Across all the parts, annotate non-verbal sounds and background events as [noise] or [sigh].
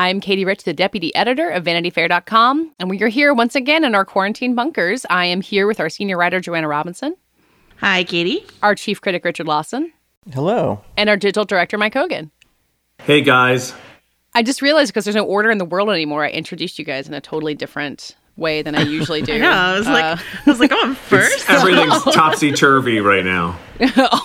I'm Katie Rich, the deputy editor of VanityFair.com, and we are here once again in our quarantine bunkers. I am here with our senior writer, Joanna Robinson. Hi, Katie. Our chief critic, Richard Lawson. Hello. And our digital director, Mike Hogan. Hey, guys. I just realized because there's no order in the world anymore, I introduced you guys in a totally different way than I usually [laughs] do. I know. I was uh, like, I was like, oh, I'm [laughs] first. everything's [laughs] topsy turvy right now.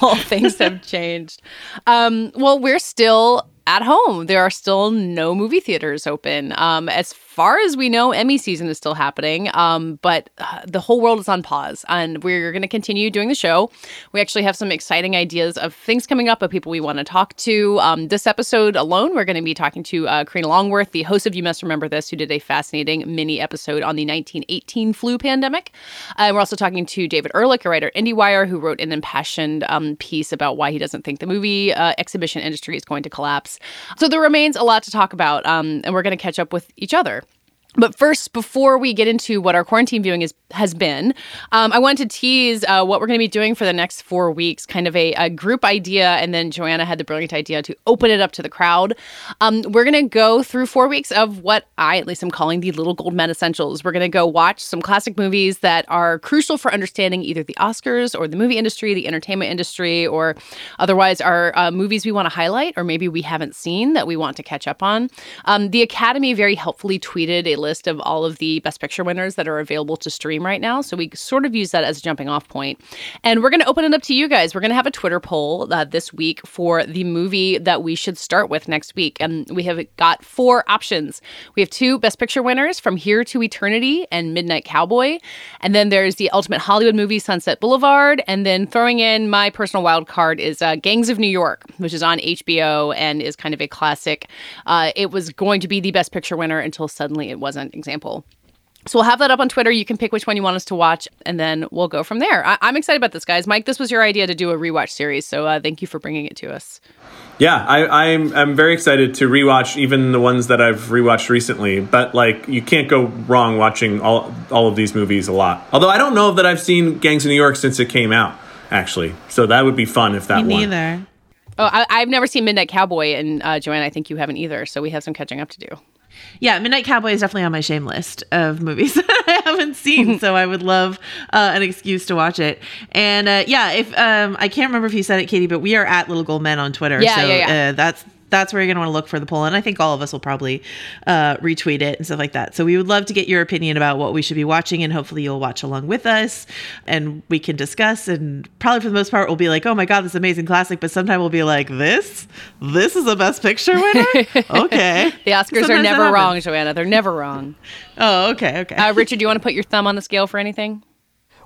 All things have changed. Um, well, we're still at home. There are still no movie theaters open. Um, as far as we know, Emmy season is still happening, um, but uh, the whole world is on pause, and we're going to continue doing the show. We actually have some exciting ideas of things coming up of people we want to talk to. Um, this episode alone, we're going to be talking to uh, Karina Longworth, the host of You Must Remember This, who did a fascinating mini episode on the 1918 flu pandemic. Uh, we're also talking to David Ehrlich, a writer at IndieWire, who wrote an impassioned um, piece about why he doesn't think the movie uh, exhibition industry is going to collapse. So there remains a lot to talk about, um, and we're going to catch up with each other. But first, before we get into what our quarantine viewing is has been, um, I wanted to tease uh, what we're going to be doing for the next four weeks, kind of a, a, group idea, and then Joanna had the brilliant idea to open it up to the crowd. Um, we're going to go through four weeks of what I, at least, am calling the Little Gold Men Essentials. We're going to go watch some classic movies that are crucial for understanding either the Oscars or the movie industry, the entertainment industry, or otherwise are uh, movies we want to highlight or maybe we haven't seen that we want to catch up on. Um, the Academy very helpfully tweeted a list of all of the Best Picture winners that are available to stream right now. So we sort of use that as a jumping off point. And we're going to open it up to you guys. We're going to have a Twitter poll uh, this week for the movie that we should start with next week. And we have got four options. We have two Best Picture winners from Here to Eternity and Midnight Cowboy. And then there's the ultimate Hollywood movie, Sunset Boulevard. And then throwing in my personal wild card is uh, Gangs of New York, which is on HBO and is kind of a classic. Uh, it was going to be the Best Picture winner until suddenly it wasn't example. So we'll have that up on Twitter. You can pick which one you want us to watch, and then we'll go from there. I- am excited about this, guys. Mike, this was your idea to do a rewatch series, so uh, thank you for bringing it to us. Yeah, I, am I'm, I'm very excited to rewatch even the ones that I've rewatched recently. But like, you can't go wrong watching all all of these movies a lot. Although I don't know that I've seen Gangs of New York since it came out, actually. So that would be fun if that. Me neither. Won. Oh, I, have never seen Midnight Cowboy, and uh, Joanne, I think you haven't either. So we have some catching up to do. Yeah, Midnight Cowboy is definitely on my shame list of movies [laughs] that I haven't seen, [laughs] so I would love uh, an excuse to watch it. And uh, yeah, if um, I can't remember if you said it, Katie, but we are at Little Gold Men on Twitter. Yeah, so yeah, yeah. Uh, that's that's where you're going to want to look for the poll. And I think all of us will probably uh, retweet it and stuff like that. So we would love to get your opinion about what we should be watching. And hopefully you'll watch along with us and we can discuss. And probably for the most part, we'll be like, oh my God, this amazing classic. But sometimes we'll be like, this? This is a best picture winner? [laughs] okay. the Oscars sometimes are never wrong, Joanna. They're never wrong. oh, okay. Okay. Uh, Richard, do you want to put your thumb on the scale for anything?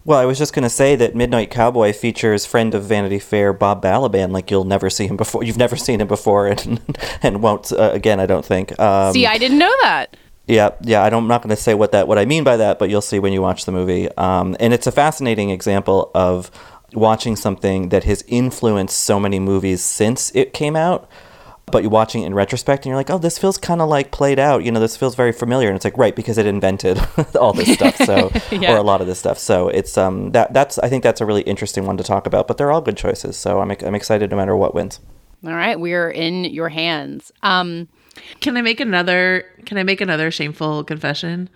Well, I was just going to say that Midnight Cowboy features friend of Vanity Fair Bob Balaban, like you'll never see him before. You've never seen him before, and [laughs] and won't uh, again. I don't think. Um, see, I didn't know that. Yeah, yeah. I don't, I'm not going to say what that what I mean by that, but you'll see when you watch the movie. Um, and it's a fascinating example of watching something that has influenced so many movies since it came out but you're watching it in retrospect and you're like, oh, this feels kind of like played out. You know, this feels very familiar. And it's like, right, because it invented [laughs] all this stuff. So, [laughs] yeah. or a lot of this stuff. So it's, um, that, that's, I think that's a really interesting one to talk about, but they're all good choices. So I'm, I'm excited no matter what wins. All right. We are in your hands. Um, can I make another, can I make another shameful confession?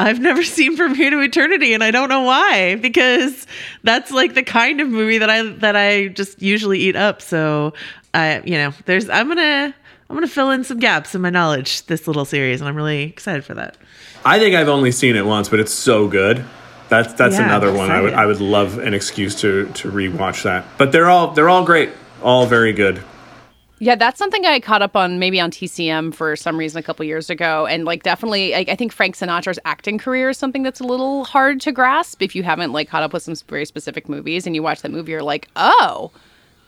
I've never seen From Here to Eternity, and I don't know why, because that's like the kind of movie that I that I just usually eat up. So I, you know, there's I'm gonna I'm gonna fill in some gaps in my knowledge this little series, and I'm really excited for that. I think I've only seen it once, but it's so good. That's that's yeah, another one I would I would love an excuse to to rewatch that. But they're all they're all great, all very good. Yeah, that's something I caught up on maybe on TCM for some reason a couple years ago. And like definitely I, I think Frank Sinatra's acting career is something that's a little hard to grasp if you haven't like caught up with some very specific movies and you watch that movie, you're like, oh,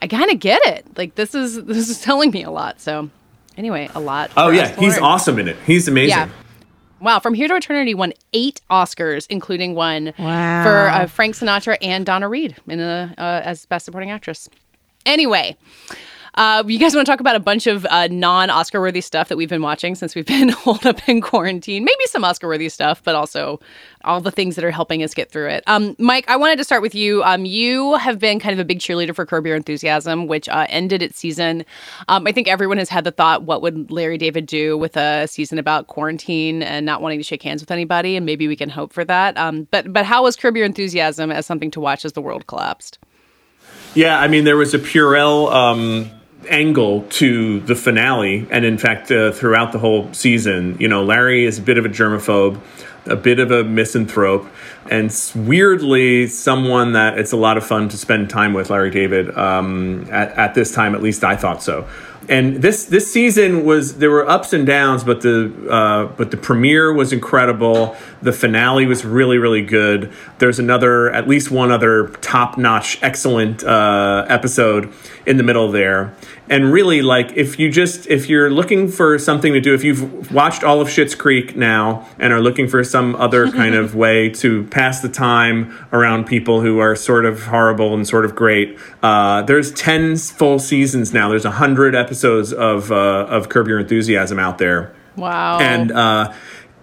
I kind of get it. Like this is [laughs] this is telling me a lot. So anyway, a lot. Oh yeah, he's learn. awesome in it. He's amazing. Yeah. Wow, From Here to Eternity won eight Oscars, including one Wow. for uh, Frank Sinatra and Donna Reed in a, uh, as Best Supporting Actress. Anyway, uh, you guys want to talk about a bunch of uh, non-Oscar worthy stuff that we've been watching since we've been [laughs] holed up in quarantine? Maybe some Oscar worthy stuff, but also all the things that are helping us get through it. Um, Mike, I wanted to start with you. Um, you have been kind of a big cheerleader for Curb Your Enthusiasm, which uh, ended its season. Um, I think everyone has had the thought, what would Larry David do with a season about quarantine and not wanting to shake hands with anybody? And maybe we can hope for that. Um, but but how was Curb Your Enthusiasm as something to watch as the world collapsed? Yeah, I mean, there was a Purell um, angle to the finale, and in fact, uh, throughout the whole season, you know, Larry is a bit of a germaphobe, a bit of a misanthrope, and weirdly, someone that it's a lot of fun to spend time with. Larry David um, at, at this time, at least I thought so. And this this season was there were ups and downs, but the uh, but the premiere was incredible. The finale was really really good. There's another at least one other top notch excellent uh, episode in the middle there. And really, like if you just if you're looking for something to do, if you've watched all of Schitt's Creek now and are looking for some other [laughs] kind of way to pass the time around people who are sort of horrible and sort of great, uh, there's ten full seasons now. There's a hundred episodes of uh, of Curb Your Enthusiasm out there Wow. and uh,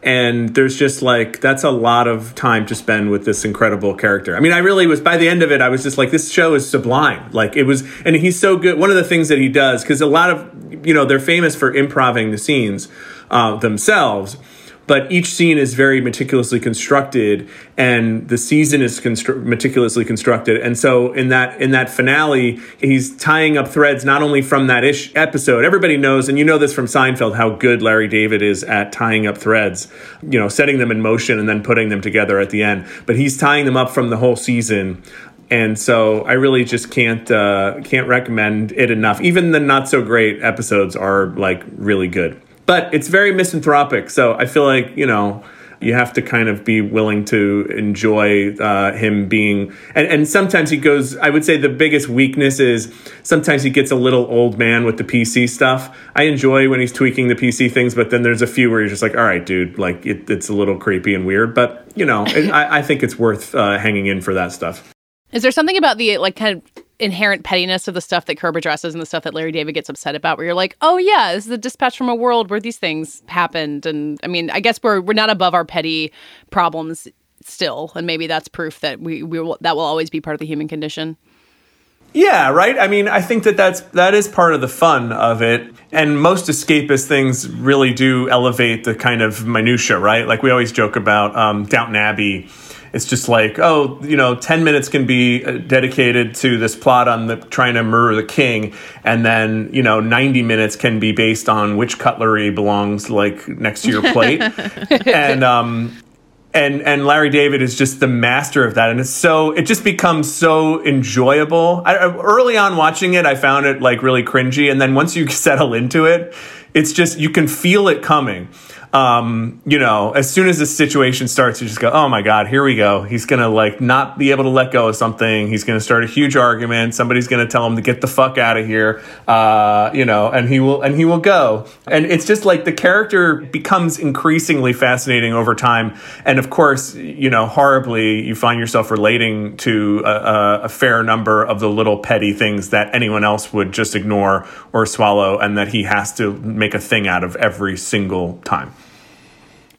and there's just like that's a lot of time to spend with this incredible character. I mean, I really was by the end of it, I was just like, this show is sublime. Like it was, and he's so good. One of the things that he does because a lot of you know they're famous for improvising the scenes uh, themselves. But each scene is very meticulously constructed, and the season is constru- meticulously constructed. And so, in that in that finale, he's tying up threads not only from that ish episode. Everybody knows, and you know this from Seinfeld, how good Larry David is at tying up threads. You know, setting them in motion and then putting them together at the end. But he's tying them up from the whole season. And so I really just can't uh, can't recommend it enough. Even the not so great episodes are like really good but it's very misanthropic. So I feel like you know you have to kind of be willing to enjoy uh, him being, and, and sometimes he goes. I would say the biggest weakness is sometimes he gets a little old man with the PC stuff. I enjoy when he's tweaking the PC things, but then there's a few where you're just like, all right, dude, like it, it's a little creepy and weird. But you know, it, I, I think it's worth uh, hanging in for that stuff. Is there something about the like kind of inherent pettiness of the stuff that Curb addresses and the stuff that Larry David gets upset about where you're like, oh yeah, this is a dispatch from a world where these things happened. And I mean, I guess we're we're not above our petty problems still. And maybe that's proof that we, we will, that will always be part of the human condition. Yeah, right. I mean, I think that that's that is part of the fun of it. And most escapist things really do elevate the kind of minutia, right? Like we always joke about um, Downton Abbey. It's just like, oh, you know, ten minutes can be uh, dedicated to this plot on the trying to murder the king, and then you know, ninety minutes can be based on which cutlery belongs like next to your plate, [laughs] and um, and and Larry David is just the master of that, and it's so it just becomes so enjoyable. I, I- early on watching it, I found it like really cringy, and then once you [laughs] settle into it, it's just you can feel it coming. Um, you know, as soon as the situation starts, you just go, "Oh my god, here we go." He's gonna like not be able to let go of something. He's gonna start a huge argument. Somebody's gonna tell him to get the fuck out of here. Uh, you know, and he will and he will go. And it's just like the character becomes increasingly fascinating over time. And of course, you know, horribly, you find yourself relating to a, a fair number of the little petty things that anyone else would just ignore or swallow, and that he has to make a thing out of every single time.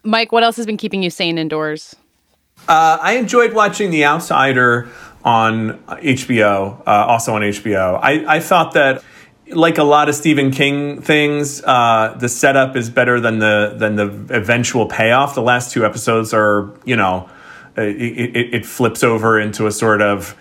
Mike, what else has been keeping you sane indoors? Uh, I enjoyed watching The Outsider on HBO, uh, also on HBO. I, I thought that, like a lot of Stephen King things, uh, the setup is better than the than the eventual payoff. The last two episodes are, you know, uh, it, it, it flips over into a sort of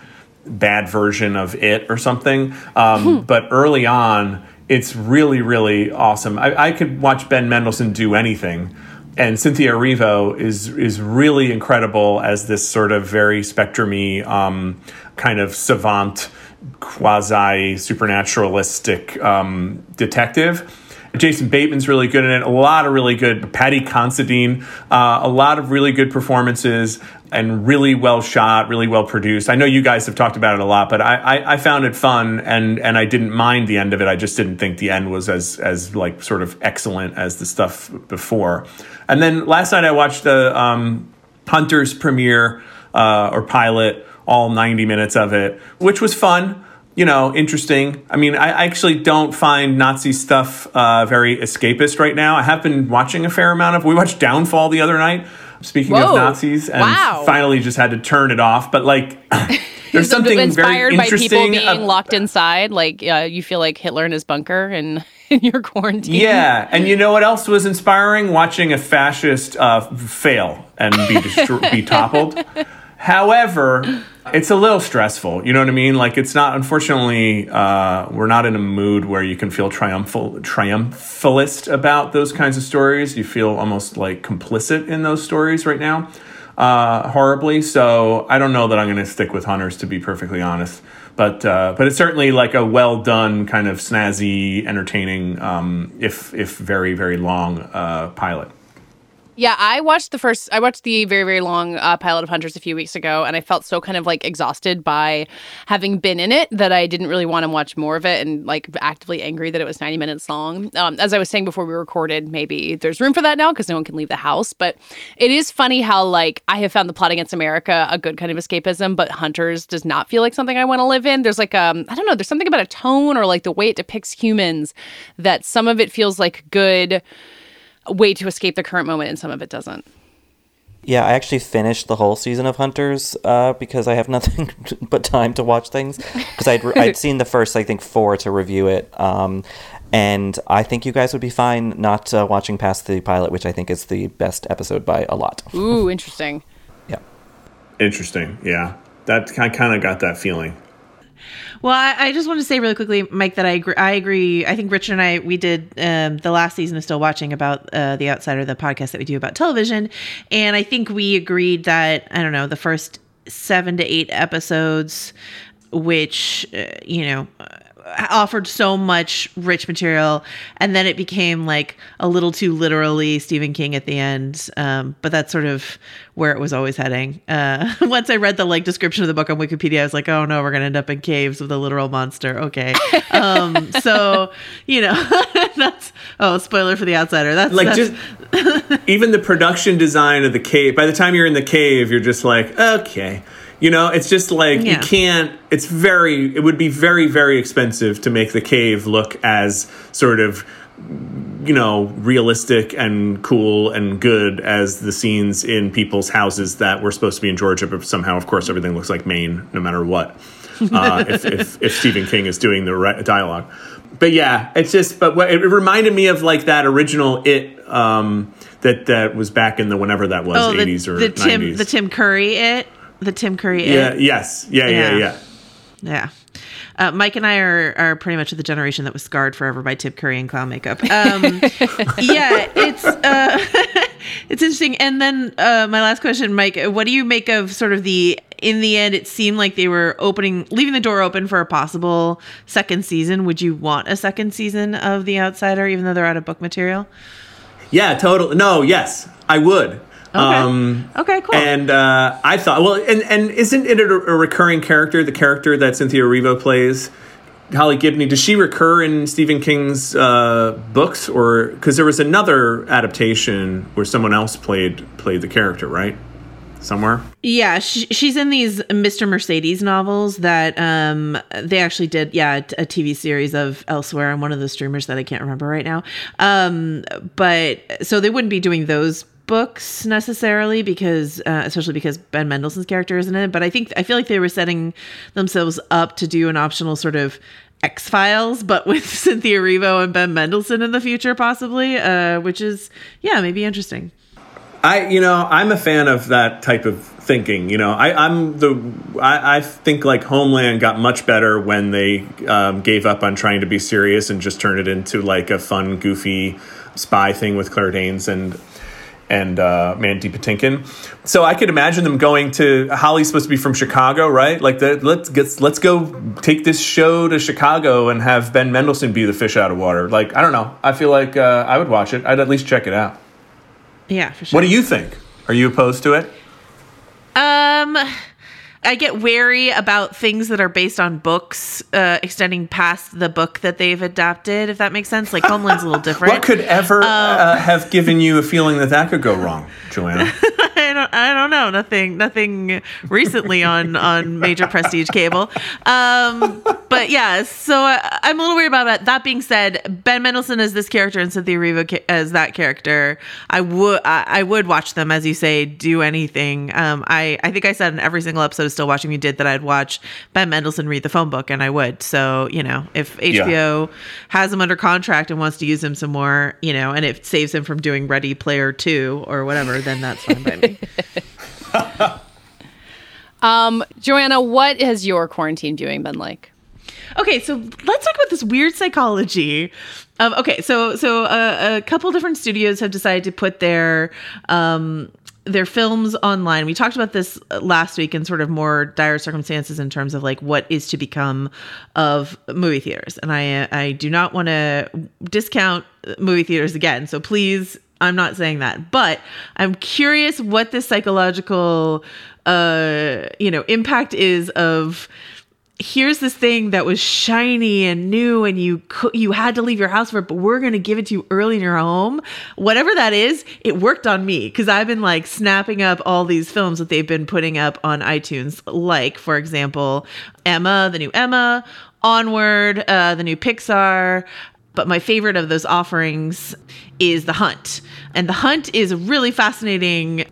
bad version of it or something. Um, But early on, it's really, really awesome. I, I could watch Ben Mendelsohn do anything. And Cynthia Erivo is is really incredible as this sort of very spectrumy um, kind of savant quasi supernaturalistic um, detective. Jason Bateman's really good in it. A lot of really good. Paddy Considine, uh, a lot of really good performances and really well shot, really well produced. I know you guys have talked about it a lot, but I, I, I, found it fun and and I didn't mind the end of it. I just didn't think the end was as as like sort of excellent as the stuff before. And then last night I watched the um, Hunters premiere uh, or pilot, all 90 minutes of it, which was fun you know, interesting. I mean, I actually don't find Nazi stuff uh, very escapist right now. I have been watching a fair amount of. We watched Downfall the other night. Speaking Whoa. of Nazis, and wow. finally just had to turn it off. But like, [laughs] there's something inspired very by people being locked inside. Like uh, you feel like Hitler in his bunker and [laughs] in your quarantine. yeah, and you know what else was inspiring? Watching a fascist uh, fail and be destro- be [laughs] toppled. However, it's a little stressful. You know what I mean? Like it's not. Unfortunately, uh, we're not in a mood where you can feel triumphal, triumphalist about those kinds of stories. You feel almost like complicit in those stories right now, uh, horribly. So I don't know that I'm going to stick with Hunters to be perfectly honest. But uh, but it's certainly like a well done kind of snazzy, entertaining, um, if if very very long uh, pilot. Yeah, I watched the first. I watched the very, very long uh, pilot of Hunters a few weeks ago, and I felt so kind of like exhausted by having been in it that I didn't really want to watch more of it, and like actively angry that it was ninety minutes long. Um, as I was saying before we recorded, maybe there's room for that now because no one can leave the house. But it is funny how like I have found the plot against America a good kind of escapism, but Hunters does not feel like something I want to live in. There's like um, I don't know. There's something about a tone or like the way it depicts humans that some of it feels like good way to escape the current moment and some of it doesn't. Yeah, I actually finished the whole season of Hunters uh, because I have nothing [laughs] but time to watch things. Because I'd, I'd [laughs] seen the first, I think, four to review it. Um, and I think you guys would be fine not uh, watching past the pilot, which I think is the best episode by a lot. Ooh, interesting. yeah. Interesting. Yeah, that I kind of got that feeling. Well, I, I, just want to say really quickly, Mike, that I agree. I agree. I think Richard and I we did um, the last season of Still Watching about uh, the Outsider, the podcast that we do about television, and I think we agreed that I don't know the first seven to eight episodes, which uh, you know offered so much rich material and then it became like a little too literally stephen king at the end um, but that's sort of where it was always heading. Uh, [laughs] once i read the like description of the book on wikipedia i was like oh no we're gonna end up in caves with a literal monster. Okay. Um, [laughs] so you know [laughs] that's oh spoiler for the outsider. That's like that's, just even the production design of the cave by the time you're in the cave you're just like okay you know, it's just like Yeah. you can't. It's very. It would be very, very expensive to make the cave look as sort of, you know, realistic and cool and good as the scenes in people's houses that were supposed to be in Georgia, but somehow, of course, everything looks like Maine, no matter what. [laughs] Uh, if, if if Stephen King is doing the right dialogue, but yeah, it's just. But what, it reminded me of like that original It. Um, that that was back in the whenever that was, oh eighties or the tim 90s. the tim curry it the tim curry Yeah. it Yes. Yeah. Yeah. Yeah. Yeah. Yeah. Uh, Mike and I are are pretty much of the generation that was scarred forever by Tim Curry and clown makeup. Um, [laughs] yeah, it's uh, [laughs] it's interesting. And then uh, my last question, Mike, what do you make of sort of the in the end? It seemed like they were opening, leaving the door open for a possible second season. Would you want a second season of The Outsider, even though they're out of book material? Yeah, totally. No, yes, I would. Okay. okay, cool. And uh, I thought, well, and, and isn't it a, a recurring character? The character that Cynthia Erivo plays, Holly Gibney. Does she recur in Stephen King's uh, books, or because there was another adaptation where someone else played played the character, right? Somewhere. Yeah, she, she's in these Mr. Mercedes novels that um they actually did yeah a TV series of elsewhere on one of the streamers that I can't remember right now. Um but so they wouldn't be doing those books necessarily because uh, especially because Ben Mendelsohn's character isn't in it, but I think I feel like they were setting themselves up to do an optional sort of X Files, but with [laughs] Cynthia Erivo and Ben Mendelsohn in the future, possibly, uh, which is yeah, maybe interesting. I, you know, I'm a fan of that type of thinking. You know, I, I'm the, I, I think like Homeland got much better when they um, gave up on trying to be serious and just turned it into like a fun, goofy spy thing with Claire Danes and and uh, Mandy Patinkin. So I could imagine them going to Holly's supposed to be from Chicago, right? Like the, let's get let's go take this show to Chicago and have Ben Mendelsohn be the fish out of water. Like I don't know. I feel like uh, I would watch it. I'd at least check it out. Yeah, for sure. What do you think? Are you opposed to it? Um, I get wary about things that are based on books, uh, extending past the book that they've adapted. If that makes sense, like Homeland's a little [laughs] different. What could ever uh, have given you a feeling that that could go wrong, Joanna? [laughs] I don't, I don't know. Nothing, nothing recently on on major prestige cable. Um, but yeah, so uh, I'm a little worried about that. That being said, Ben Mendelsohn as this character and Cynthia Erivo ca- as that character, I would I, I would watch them as you say do anything. Um, I I think I said in every single episode of Still Watching Me did that I'd watch Ben Mendelsohn read the phone book, and I would. So you know, if HBO has him under contract and wants to use him some more, you know, and it saves him from doing Ready Player Two or whatever, then that's fine by me. [laughs] Um, Joanna, what has your quarantine viewing been like? Okay, so let's talk about this weird psychology. Of, okay, so so uh, a couple different studios have decided to put their um, their films online. We talked about this last week in sort of more dire circumstances in terms of like what is to become of movie theaters. And I I do not want to discount movie theaters again. So please I'm not saying that, but I'm curious what this psychological uh you know impact is of here's this thing that was shiny and new and you cou- you had to leave your house for it but we're going to give it to you early in your home. Whatever that is it worked on me because i've been like snapping up all these films that they've been putting up on itunes like for example emma the new emma onward uh, the new pixar but my favorite of those offerings is The Hunt. And The Hunt is a really fascinating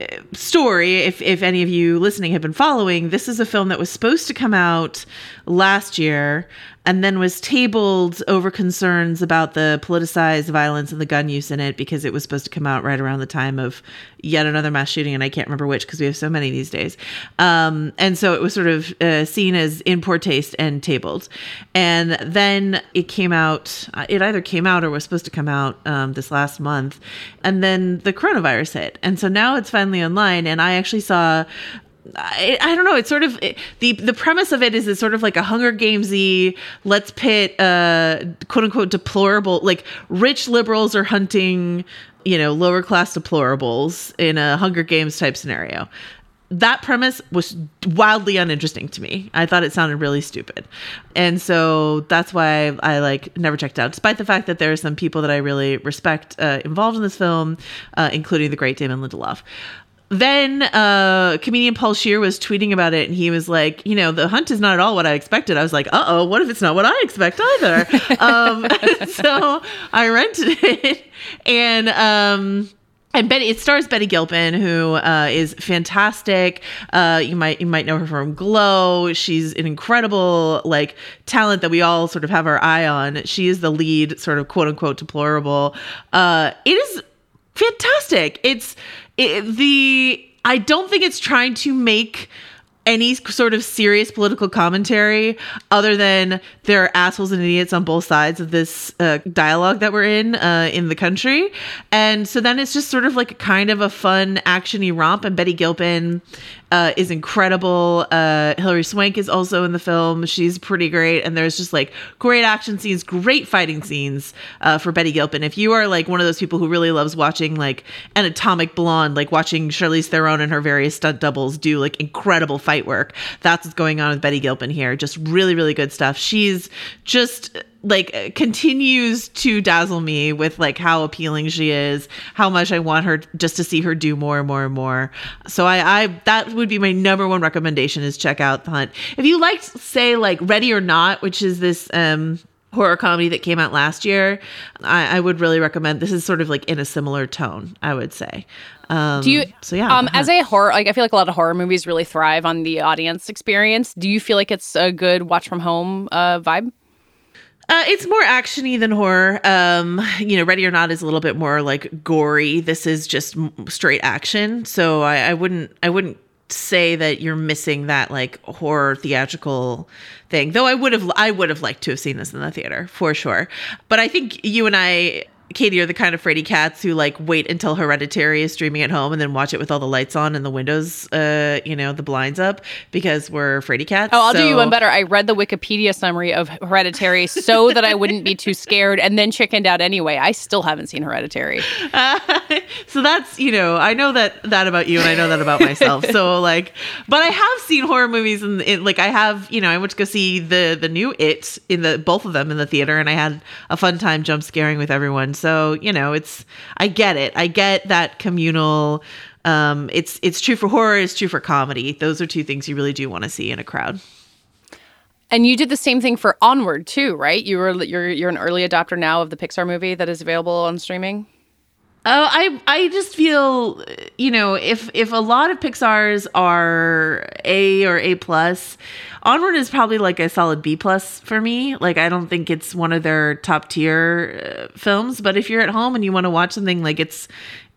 uh, story. If, if any of you listening have been following, this is a film that was supposed to come out last year and then was tabled over concerns about the politicized violence and the gun use in it because it was supposed to come out right around the time of yet another mass shooting. And I can't remember which because we have so many these days. Um, and so it was sort of uh, seen as in poor taste and tabled. And then it came out, uh, it either came out or was supposed to come out um, this last month. And then the coronavirus hit. And so now it's finally online. And I actually saw I, I don't know. It's sort of it, the the premise of it is it's sort of like a Hunger Gamesy. Let's pit uh, quote unquote deplorable like rich liberals are hunting you know lower class deplorables in a Hunger Games type scenario. That premise was wildly uninteresting to me. I thought it sounded really stupid, and so that's why I like never checked out. Despite the fact that there are some people that I really respect uh, involved in this film, uh, including the great Damon Lindelof then uh comedian Paul Scheer was tweeting about it and he was like you know the hunt is not at all what i expected i was like uh-oh what if it's not what i expect either [laughs] um [laughs] so i rented it and um and Betty, it stars Betty Gilpin, who uh, is fantastic. Uh, you might you might know her from Glow. She's an incredible like talent that we all sort of have our eye on. She is the lead, sort of quote unquote deplorable. Uh, it is fantastic. It's it, the I don't think it's trying to make any sort of serious political commentary other than there are assholes and idiots on both sides of this uh, dialogue that we're in uh, in the country. And so then it's just sort of like kind of a fun actiony romp and betty gilpin uh, is incredible. Uh, hilary swank is also in the film. She's pretty great. And there's just like great action scenes great fighting scenes uh, for betty gilpin. If you are like one of those people who really loves watching like an atomic blonde like watching charlize theron and her various stunt doubles do like incredible fight work. That's what's going on with Betty Gilpin here. Just really, really good stuff. She's just like continues to dazzle me with like how appealing she is, how much I want her just to see her do more and more and more. So I, I that would be my number one recommendation is check out The Hunt. If you liked, say, like Ready or Not, which is this um horror comedy that came out last year, I, I would really recommend. This is sort of like in a similar tone, I would say. Um, Do you? So yeah. Um, as a horror, like I feel like a lot of horror movies really thrive on the audience experience. Do you feel like it's a good watch from home uh, vibe? Uh, it's more actiony than horror. Um, you know, Ready or Not is a little bit more like gory. This is just m- straight action. So I, I wouldn't, I wouldn't say that you're missing that like horror theatrical thing. Though I would have, I would have liked to have seen this in the theater for sure. But I think you and I Katie are the kind of fraidy cats who like wait until Hereditary is streaming at home and then watch it with all the lights on and the windows, uh, you know, the blinds up because we're fraidy cats. Oh, I'll do you one better. I read the Wikipedia summary of Hereditary so that I wouldn't be too scared and then chickened out anyway. I still haven't seen Hereditary. [laughs] [laughs] so that's you know I know that that about you and I know that about myself. so [laughs] like, but I have seen horror movies and it, like I have you know I went to go see the the new It in the both of them in the theater and I had a fun time jump scaring with everyone. So you know it's I get it. I get that communal. Um, it's it's true for horror. It's true for comedy. Those are two things you really do want to see in a crowd. And you did the same thing for Onward too, right? You were you're you're an early adopter now of the Pixar movie that is available on streaming. Oh, I I just feel you know if if a lot of Pixar's are A or A plus, Onward is probably like a solid B plus for me. Like I don't think it's one of their top tier uh, films, but if you're at home and you want to watch something like it's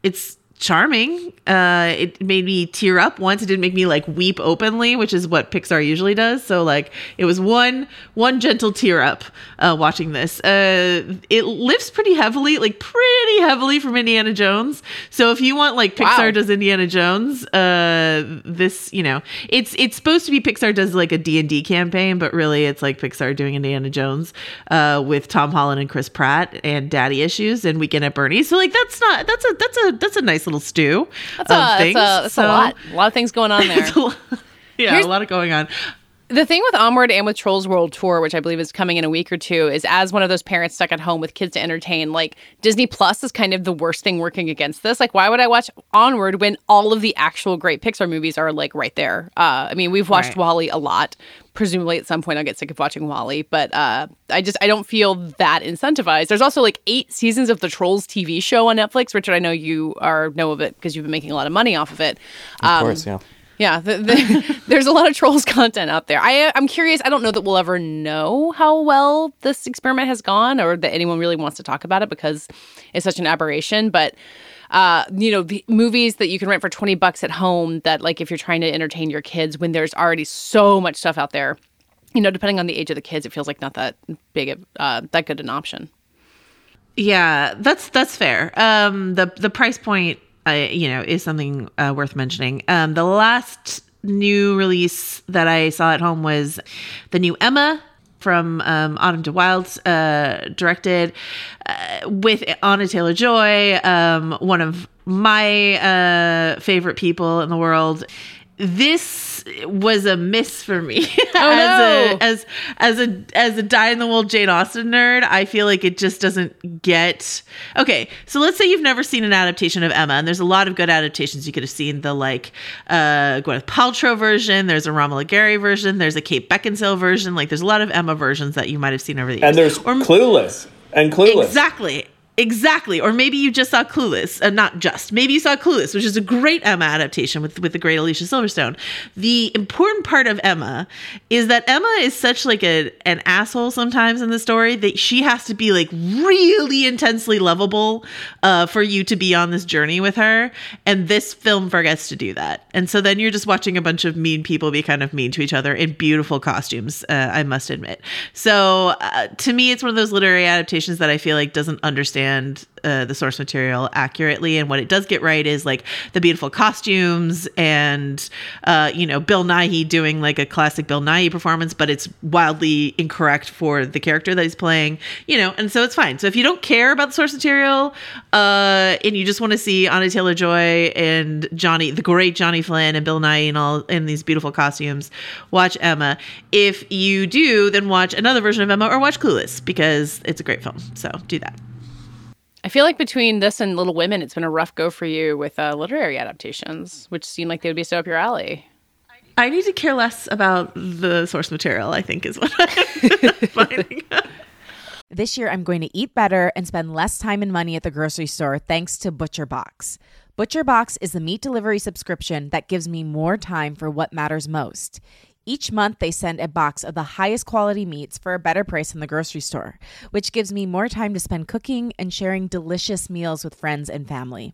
it's charming. Uh, it made me tear up once. It didn't make me like weep openly, which is what Pixar usually does. So like it was one one gentle tear up uh, watching this. Uh, it lifts pretty heavily, like pretty heavily from Indiana Jones. So if you want like Pixar Wow. does Indiana Jones, uh, this you know it's it's supposed to be Pixar does like a D and D campaign, but really it's like Pixar doing Indiana Jones uh, with Tom Holland and Chris Pratt and Daddy Issues and Weekend at Bernie's. So like that's not that's a that's a that's a nice little stew. That's of a that's, a that's So- a lot. A lot of things going on [laughs] there. yeah, Here's- a lot of going on. The thing with Onward and with Trolls World Tour, which I believe is coming in a week or two, is as one of those parents stuck at home with kids to entertain, like Disney Plus is kind of the worst thing working against this. Like, why would I watch Onward when all of the actual great Pixar movies are like right there? Uh, I mean, we've watched Right. WALL-E a lot. Presumably, at some point, I'll get sick of watching WALL-E, but uh, I just I don't feel that incentivized. There's also like eight seasons of the Trolls TV show on Netflix. Richard, I know you are know of it because you've been making a lot of money off of it. Of Um, course, yeah. Yeah, the, the, [laughs] there's a lot of trolls content out there. I I'm curious. I don't know that we'll ever know how well this experiment has gone, or that anyone really wants to talk about it because it's such an aberration. But uh, you know, the movies that you can rent for twenty bucks at home. That like if you're trying to entertain your kids when there's already so much stuff out there. You know, depending on the age of the kids, it feels like not that big of uh, that good an option. Yeah, that's that's fair. Um, the the price point, uh, you know, is something uh, worth mentioning. Um, the last new release that I saw at home was the new Emma from um, Autumn de Wilde, uh, directed uh, with Anya Taylor-Joy, um, one of my uh, favorite people in the world. This was a miss for me [laughs] as no. a as as a as a die in the wool Jane Austen nerd. I feel like it just doesn't get okay. So let's say you've never seen an adaptation of Emma, and there's a lot of good adaptations. You could have seen the like uh, Gwyneth Paltrow version. There's a Romola Garai version. There's a Kate Beckinsale version. Like there's a lot of Emma versions that you might have seen over the years. And there's or, Clueless and Clueless. Exactly. Exactly. Or maybe you just saw Clueless, uh, not just. Maybe you saw Clueless, which is a great Emma adaptation with with the great Alicia Silverstone. The important part of Emma is that Emma is such like a an asshole sometimes in the story that she has to be like really intensely lovable uh, for you to be on this journey with her. And this film forgets to do that. And so then you're just watching a bunch of mean people be kind of mean to each other in beautiful costumes. Uh, I must admit. So uh, to me, it's one of those literary adaptations that I feel like doesn't understand uh, the source material accurately. And what it does get right is like the beautiful costumes and uh, you know Bill Nighy doing like a classic Bill Nighy performance, but it's wildly incorrect for the character that he's playing. You know, and so it's fine. So if you don't care about the source material uh, and you just want to see Anya Taylor-Joy and Johnny, the great Johnny Flynn and Bill Nighy and all in these beautiful costumes, watch Emma. If you do, then watch another version of Emma or watch Clueless because it's a great film. So do that. I feel like between this and Little Women, it's been a rough go for you with uh, literary adaptations, which seem like they would be so up your alley. I need to care less about the source material, I think is what I'm [laughs] finding. This year, I'm going to eat better and spend less time and money at the grocery store thanks to Butcher Box. Butcher Box is the meat delivery subscription that gives me more time for what matters most. Each month, they send a box of the highest quality meats for a better price in the grocery store, which gives me more time to spend cooking and sharing delicious meals with friends and family.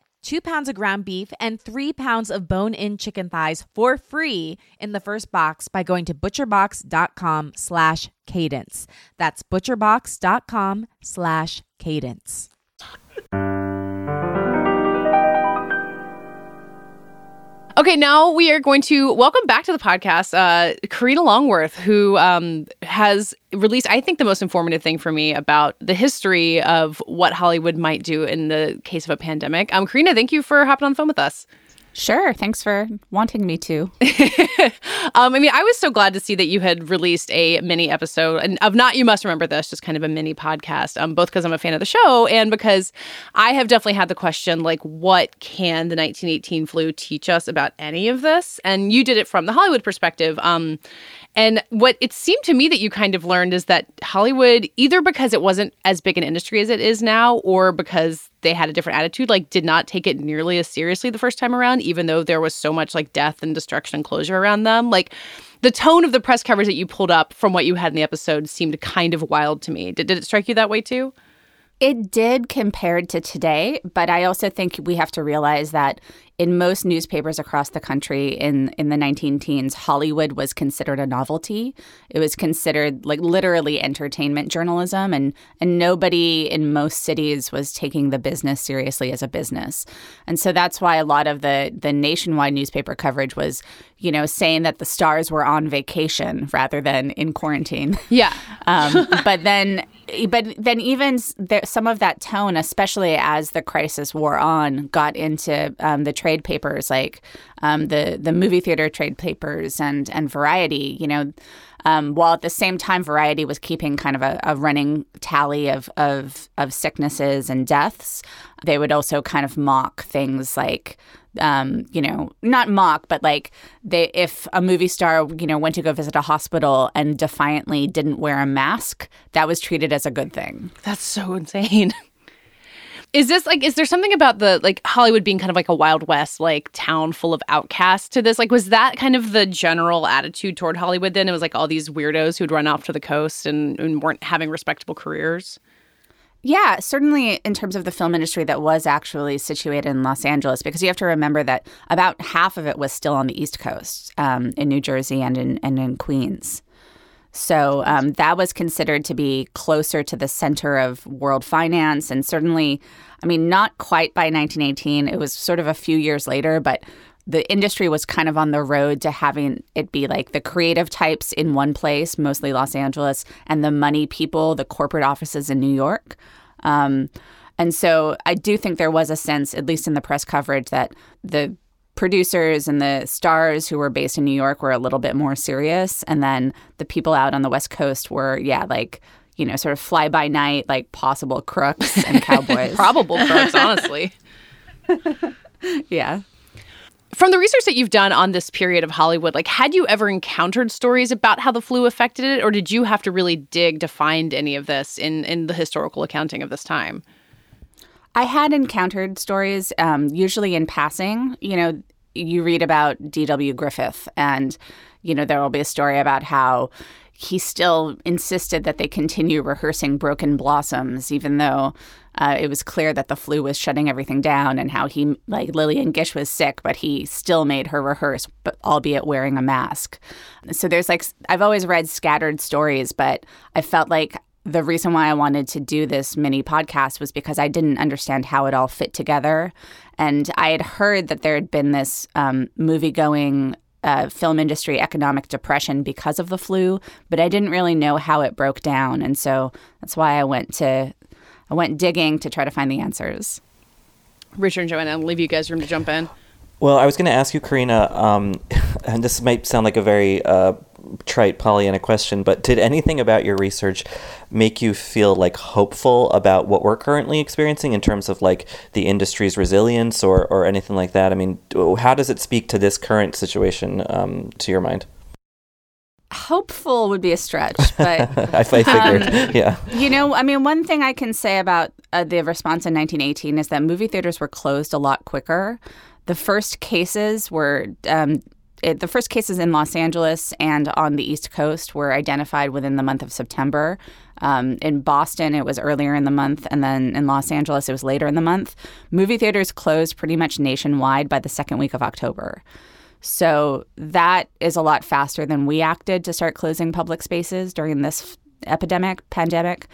two pounds of ground beef, and three pounds of bone in chicken thighs for free in the first box by going to butcherbox.com slash cadence. That's butcherbox.com slash cadence. Okay, now we are going to welcome back to the podcast uh, Karina Longworth, who um, has released, I think, the most informative thing for me about the history of what Hollywood might do in the case of a pandemic. Um, Karina, thank you for hopping on the phone with us. Sure. Thanks for wanting me to. [laughs] um, I mean, I was so glad to see that you had released a mini episode and of not you must remember this, just kind of a mini podcast. Um, both because I'm a fan of the show and because I have definitely had the question like, what can the 1918 flu teach us about any of this? And you did it from the Hollywood perspective. Um, and what it seemed to me that you kind of learned is that Hollywood, either because it wasn't as big an industry as it is now, or because they had a different attitude, like did not take it nearly as seriously the first time around, even though there was so much like death and destruction and closure around them. Like the tone of the press covers that you pulled up from what you had in the episode seemed kind of wild to me. Did, did it strike you that way too? It did compared to today, but I also think we have to realize that in most newspapers across the country in, in the 19 teens, Hollywood was considered a novelty. It was considered like literally entertainment journalism, and, and nobody in most cities was taking the business seriously as a business. And so that's why a lot of the, the nationwide newspaper coverage was, you know, saying that the stars were on vacation rather than in quarantine. [laughs] Yeah. [laughs] um, but then but then even there, some of that tone, especially as the crisis wore on, got into um, the trade papers like um, the the movie theater trade papers and and Variety. You know, um, while at the same time Variety was keeping kind of a, a running tally of, of of sicknesses and deaths, they would also kind of mock things like um, you know, not mock, but like they if a movie star, you know, went to go visit a hospital and defiantly didn't wear a mask, that was treated as a good thing. That's so insane. [laughs] Is this like is there something about the like Hollywood being kind of like a wild west like town full of outcasts to this? Like was that kind of the general attitude toward Hollywood then? It was like all these weirdos who'd run off to the coast and, and weren't having respectable careers? Yeah, certainly in terms of the film industry that was actually situated in Los Angeles, because you have to remember that about half of it was still on the East Coast, um, in New Jersey and in and in Queens. So um, that was considered to be closer to the center of world finance, and certainly, I mean, not quite by 1918. It was sort of a few years later, but the industry was kind of on the road to having it be like the creative types in one place, mostly Los Angeles, and the money people, the corporate offices in New York. Um, and so I do think there was a sense, at least in the press coverage, that the producers and the stars who were based in New York were a little bit more serious. And then the people out on the West Coast were, yeah, like, you know, sort of fly by night, like possible crooks and [laughs] cowboys. Probable crooks, honestly. [laughs] yeah. From the research that you've done on this period of Hollywood, like had you ever encountered stories about how the flu affected it, or did you have to really dig to find any of this in in the historical accounting of this time? I had encountered stories, um, usually in passing. You know, you read about D.W. Griffith, and you know there will be a story about how he still insisted that they continue rehearsing Broken Blossoms, even though uh, it was clear that the flu was shutting everything down and how he, like Lillian Gish was sick, but he still made her rehearse, but albeit wearing a mask. So there's like, I've always read scattered stories, but I felt like the reason why I wanted to do this mini podcast was because I didn't understand how it all fit together. And I had heard that there had been this um, movie going uh, film industry economic depression because of the flu, but I didn't really know how it broke down. And so that's why I went to I went digging to try to find the answers. Richard and Joanna, I'll leave you guys room to jump in. Well, I was going to ask you, Karina, um, [laughs] and this might sound like a very uh, trite Pollyanna question, but did anything about your research make you feel like hopeful about what we're currently experiencing in terms of like the industry's resilience or, or anything like that? I mean, how does it speak to this current situation um, to your mind? Hopeful would be a stretch, [laughs] but I figured, um, yeah. You know, I mean, one thing I can say about uh, the response in 1918 is that movie theaters were closed a lot quicker. The first cases were um, it, the first cases in Los Angeles and on the East Coast were identified within the month of September. Um, in Boston, it was earlier in the month, and then in Los Angeles, it was later in the month. Movie theaters closed pretty much nationwide by the second week of October. So that is a lot faster than we acted to start closing public spaces during this epidemic, pandemic.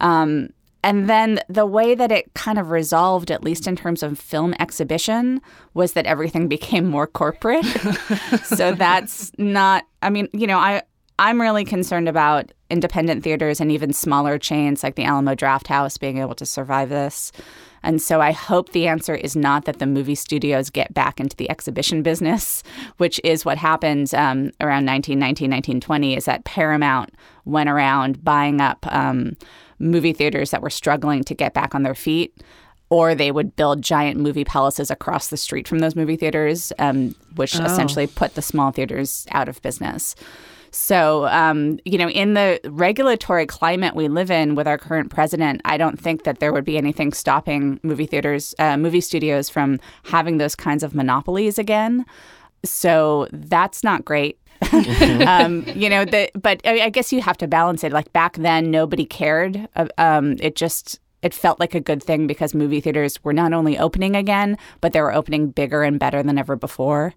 Um, and then the way that it kind of resolved, at least in terms of film exhibition, was that everything [laughs] became more corporate. [laughs] so that's not, I mean, you know, I, I'm really concerned about independent theaters and even smaller chains like the Alamo Drafthouse being able to survive this. And so I hope the answer is not that the movie studios get back into the exhibition business, [laughs] which is what happened um, around 1919, 1920, is that Paramount went around buying up um, movie theaters that were struggling to get back on their feet or they would build giant movie palaces across the street from those movie theaters, um, which oh. essentially put the small theaters out of business. So, um, you know, in the regulatory climate we live in with our current president, I don't think that there would be anything stopping movie theaters, uh, movie studios from having those kinds of monopolies again. So that's not great [laughs] um, you know, the, but I, I, guess you have to balance it. Like back then, nobody cared. Um, it just it felt like a good thing because movie theaters were not only opening again, but they were opening bigger and better than ever before.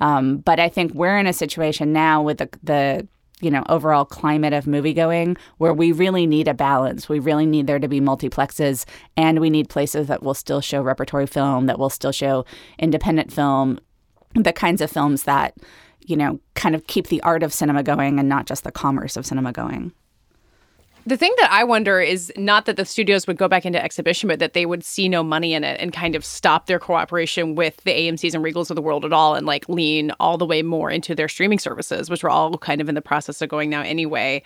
Um, but I think we're in a situation now with the, the you know overall climate of movie going where we really need a balance we really need there to be multiplexes and we need places that will still show repertory film that will still show independent film the kinds of films that you know, kind of keep the art of cinema going and not just the commerce of cinema going. The thing that I wonder is not that the studios would go back into exhibition, but that they would see no money in it and kind of stop their cooperation with the AMCs and Regals of the world at all and like lean all the way more into their streaming services, which we're all kind of in the process of going now anyway.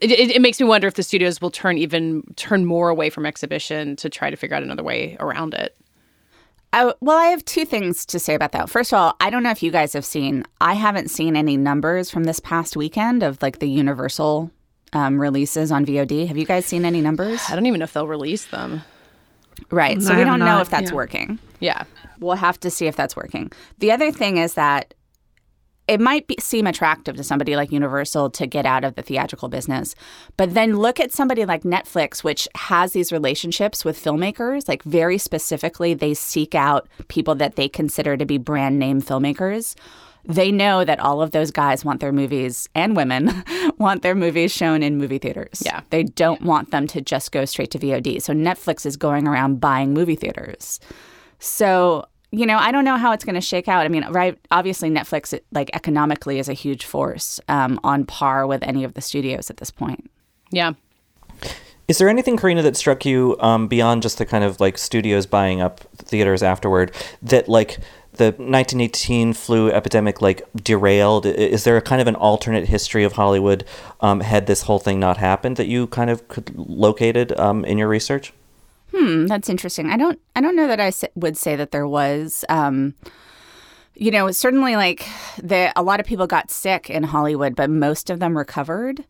It, it, it makes me wonder if the studios will turn even turn more away from exhibition to try to figure out another way around it. I, well, I have two things to say about that. First of all, I don't know if you guys have seen, I haven't seen any numbers from this past weekend of like the Universal um, releases on VOD. Have you guys seen any numbers? I don't even know if they'll release them. Right. So I we don't not, know if that's yeah. working. Yeah. We'll have to see if that's working. The other thing is that it might be, seem attractive to somebody like Universal to get out of the theatrical business. But then look at somebody like Netflix, which has these relationships with filmmakers. Like, very specifically, they seek out people that they consider to be brand name filmmakers. They know that all of those guys want their movies and women [laughs] want their movies shown in movie theaters. Yeah. They don't want them to just go straight to VOD. So Netflix is going around buying movie theaters. So you know, I don't know how it's going to shake out. I mean, right? Obviously, Netflix, like economically, is a huge force um, on par with any of the studios at this point. Yeah. Is there anything, Karina, that struck you um, beyond just the kind of like studios buying up theaters afterward that like the 1918 flu epidemic like derailed? Is there a kind of an alternate history of Hollywood um, had this whole thing not happened that you kind of could located um, in your research? Hmm, that's interesting. I don't I don't know that I would say that there was um you know, certainly like the a lot of people got sick in Hollywood, but most of them recovered.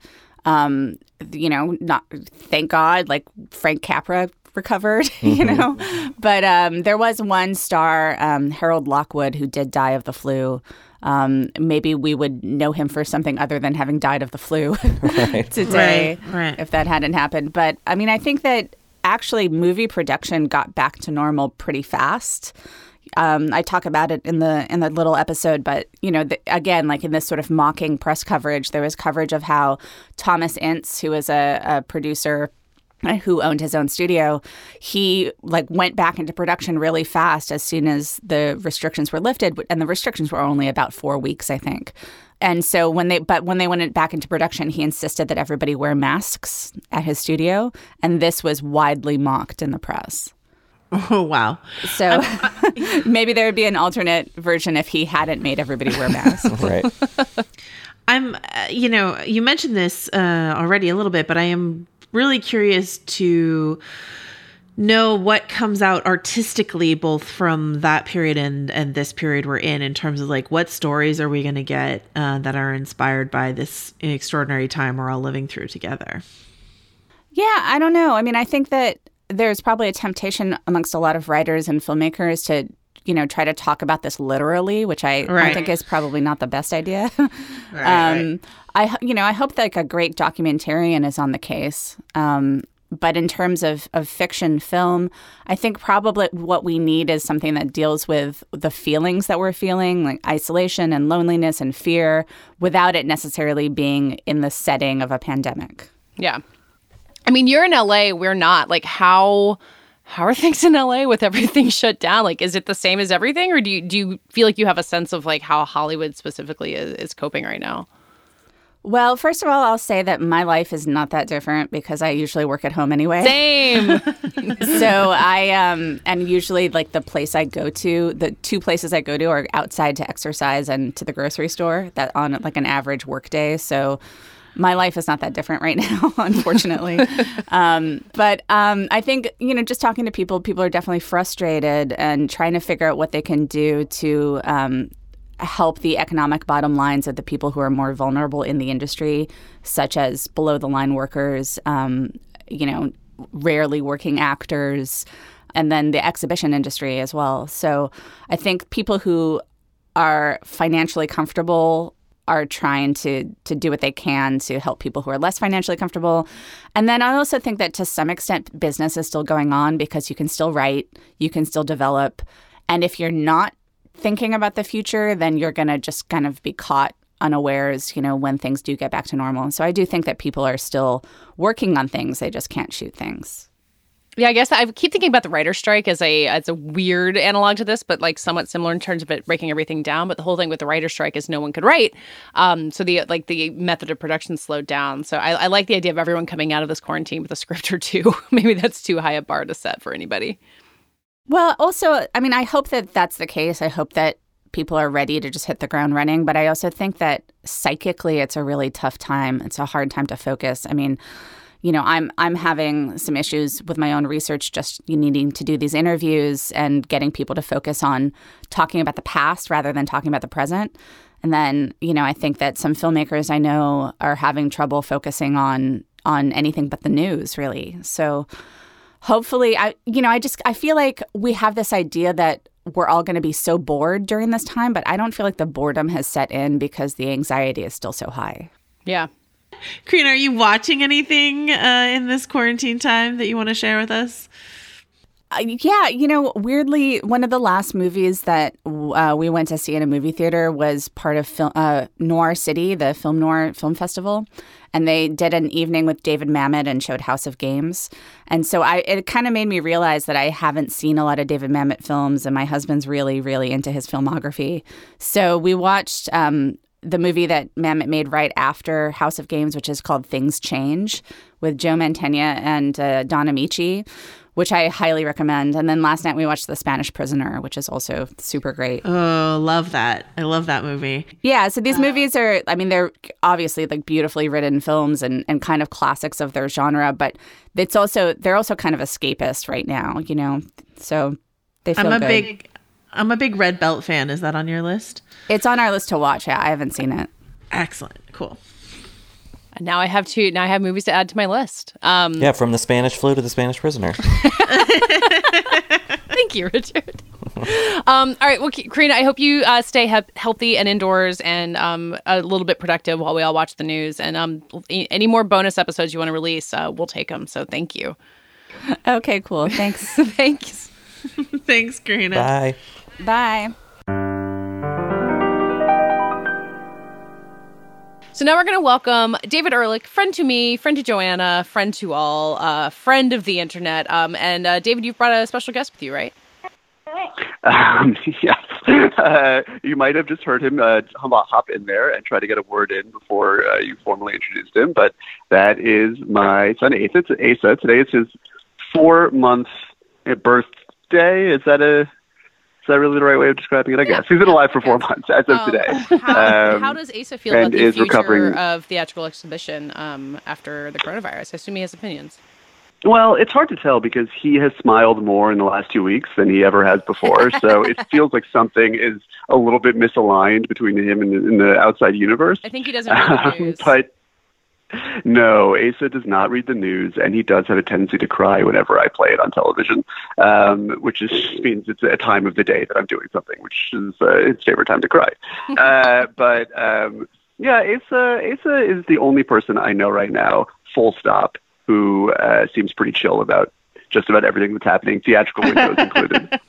Um, you know, not thank God, like Frank Capra recovered, [laughs] you mm-hmm. know. But um, there was one star, um, Harold Lockwood, who did die of the flu. Um, maybe we would know him for something other than having died of the flu [laughs] [laughs] right. today right, right. if that hadn't happened. But I mean, I think that actually movie production got back to normal pretty fast. Um, I talk about it in the in the little episode, but you know, the, again, like in this sort of mocking press coverage, there was coverage of how Thomas Ince, who was a, a producer who owned his own studio, he like went back into production really fast as soon as the restrictions were lifted, and the restrictions were only about four weeks, I think and so when they but when they went back into production, he insisted that everybody wear masks at his studio, and this was widely mocked in the press. Oh [laughs] wow! So [laughs] [laughs] maybe there would be an alternate version if he hadn't made everybody wear masks. right. I'm, uh, you know, you mentioned this uh, already a little bit, but I am really curious to know what comes out artistically both from that period and and this period we're in in terms of like what stories are we going to get uh, that are inspired by this extraordinary time we're all living through together? Yeah i don't know. I mean i think that there's probably a temptation amongst a lot of writers and filmmakers to you know try to talk about this literally which i, Right. I think is probably not the best idea. [laughs] Right, um i you know i hope that like a great documentarian is on the case. Um but in terms of, of fiction film, I think probably what we need is something that deals with the feelings that we're feeling, like isolation and loneliness and fear, without it necessarily being in the setting of a pandemic. Yeah. I mean, you're in LA, we're not. Like how how are [laughs] things in LA with everything [laughs] shut down? Like is it the same as everything or do you do you feel like you have a sense of like how Hollywood specifically is, is coping right now? Well, first of all, I'll say that my life is not that different because I usually work at home anyway. Same. [laughs] so I um and usually like the place I go to, the two places I go to are outside to exercise and to the grocery store. That on like an average work day. So my life is not that different right [laughs] now, unfortunately. [laughs] um, but um, I think you know, just talking to people, people are definitely frustrated and trying to figure out what they can do to um, help the economic bottom lines of the people who are more vulnerable in the industry, such as below the line workers, um, you know, rarely working actors, and then the exhibition industry as well. So I think people who are financially comfortable are trying to to do what they can to help people who are less financially comfortable. And then I also think that to some extent business is still going on because you can still write, you can still develop, and if you're not thinking about the future, then you're going to just kind of be caught unawares, you know, when things do get back to normal. So I do think that people are still working on things, they just can't shoot things. Yeah, I guess I keep thinking about the writer strike as a as a weird analog to this, but like somewhat similar in terms of it breaking everything down. But the whole thing with the writer strike is no one could write, um, so the like the method of production slowed down. So I, I like the idea of everyone coming out of this quarantine with a script or two. [laughs] Maybe that's too high a bar to set for anybody. Well, also, I mean, I hope that that's the case. I hope that people are ready to just hit the ground running. But I also think that psychically, it's a really tough time. It's a hard time to focus. I mean, you know, I'm I'm having some issues with my own research, just needing to do these interviews and getting people to focus on talking about the past rather than talking about the present. And then, you know, I think that some filmmakers I know are having trouble focusing on on anything but the news, really. So hopefully i you know i just i feel like we have this idea that we're all going to be so bored during this time but i don't feel like the boredom has set in because the anxiety is still so high Yeah. Karina, are you watching anything uh, in this quarantine time that you want to share with us? Uh, yeah, you know, weirdly, one of the last movies that uh, we went to see in a movie theater was part of film, uh, Noir City, the Film Noir Film Festival, and they did an evening with David Mamet and showed House of Games, and so I it kind of made me realize that I haven't seen a lot of David Mamet films, and my husband's really, really into his filmography. So we watched. Um, the movie that Mamet made right after House of Games, which is called Things Change, with Joe Mantegna and uh, Don which I highly recommend. And then last night we watched The Spanish Prisoner, which is also super great. Oh, love that. I love that movie. Yeah, so these uh, movies are, I mean, they're obviously like beautifully written films and, and kind of classics of their genre, but it's also, they're also kind of escapist right now, you know? So they feel I'm a good. big I'm a big Red Belt fan. Is that on your list? It's on our list to watch. Yeah, I haven't seen it. Excellent. Cool. And now I have to now I have movies to add to my list. Um, Yeah, from the Spanish flu to the Spanish prisoner. [laughs] [laughs] Thank you, Richard. um, all right, well, Karina, I hope you uh, stay he- healthy and indoors and um, a little bit productive while we all watch the news. And um, any more bonus episodes you want to release, uh, we'll take them. So thank you. Okay, cool. Thanks. [laughs] Thanks. Thanks, Karina. Bye. Bye. So now we're going to welcome David Ehrlich, friend to me, friend to Joanna, friend to all, uh, friend of the internet. Um, and uh, David, you've brought a special guest with you, right? Um, [laughs] yes, uh, you might have just heard him uh, hop in there and try to get a word in before uh, you formally introduced him. But that is my son Asa. Asa. Today is his four-month birthday. Is that a is that really the right way of describing it? I guess he's been alive for four [laughs] months as of Um, today. [laughs] How, Um, how does Asa feel about the future recovering. of theatrical exhibition um, after the coronavirus? I assume he has opinions. Well, it's hard to tell because he has smiled more in the last two weeks than he ever has before. so [laughs] it feels like something is a little bit misaligned between him and the, and the outside universe. I think he doesn't Um, but [laughs] no, Asa does not read the news, and he does have a tendency to cry whenever I play it on television, um, which is, means it's a time of the day that I'm doing something, which is uh, his favorite time to cry. [laughs] uh, but um, yeah, Asa, Asa is the only person I know right now, full stop, who uh, seems pretty chill about just about everything that's happening, theatrical windows [laughs] included.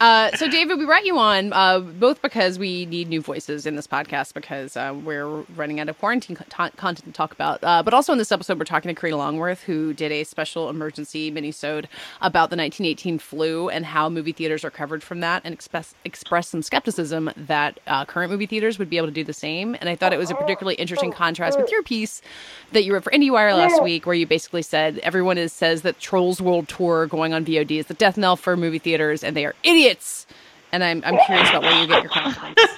Uh, so, David, we brought you on uh, both because we need new voices in this podcast because uh, we're running out of quarantine con- content to talk about. Uh, but also in this episode, we're talking to Karina Longworth, who did a special emergency minisode about the 1918 flu and how movie theaters are covered from that, and express expressed some skepticism that uh, current movie theaters would be able to do the same. And I thought it was a particularly interesting contrast with your piece that you wrote for IndieWire last week, where you basically said everyone is says that Trolls World Tour going on VOD is the death knell for movie theaters, and they are idiots. And I'm I'm curious about where you get your confidence.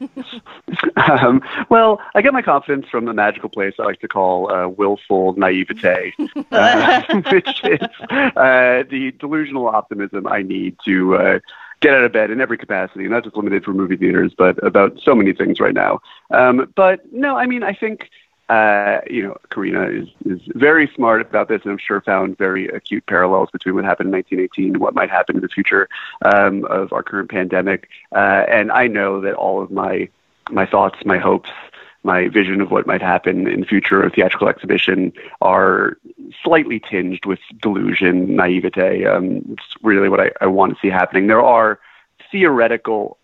[laughs] um, well, I get my confidence from the magical place I like to call uh, willful naivete, [laughs] uh, [laughs] which is uh, the delusional optimism I need to uh, get out of bed in every capacity, not just limited for movie theaters, but about so many things right now. Um, but no, I mean, I think. Uh, you know, Karina is, is very smart about this, and I'm sure found very acute parallels between what happened in 1918 and what might happen in the future um, of our current pandemic. Uh, and I know that all of my my thoughts, my hopes, my vision of what might happen in the future of theatrical exhibition are slightly tinged with delusion, naivete. Um, it's really what I, I want to see happening. There are theoretical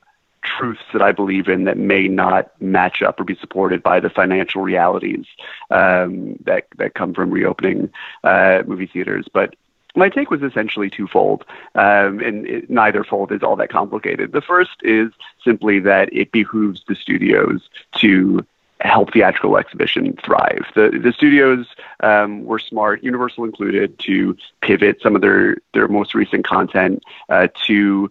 truths that I believe in that may not match up or be supported by the financial realities um, that that come from reopening uh, movie theaters, but my take was essentially twofold, um, and it, neither fold is all that complicated. The first is simply that it behooves the studios to help theatrical exhibition thrive. The the studios um, were smart, Universal included, to pivot some of their their most recent content uh, to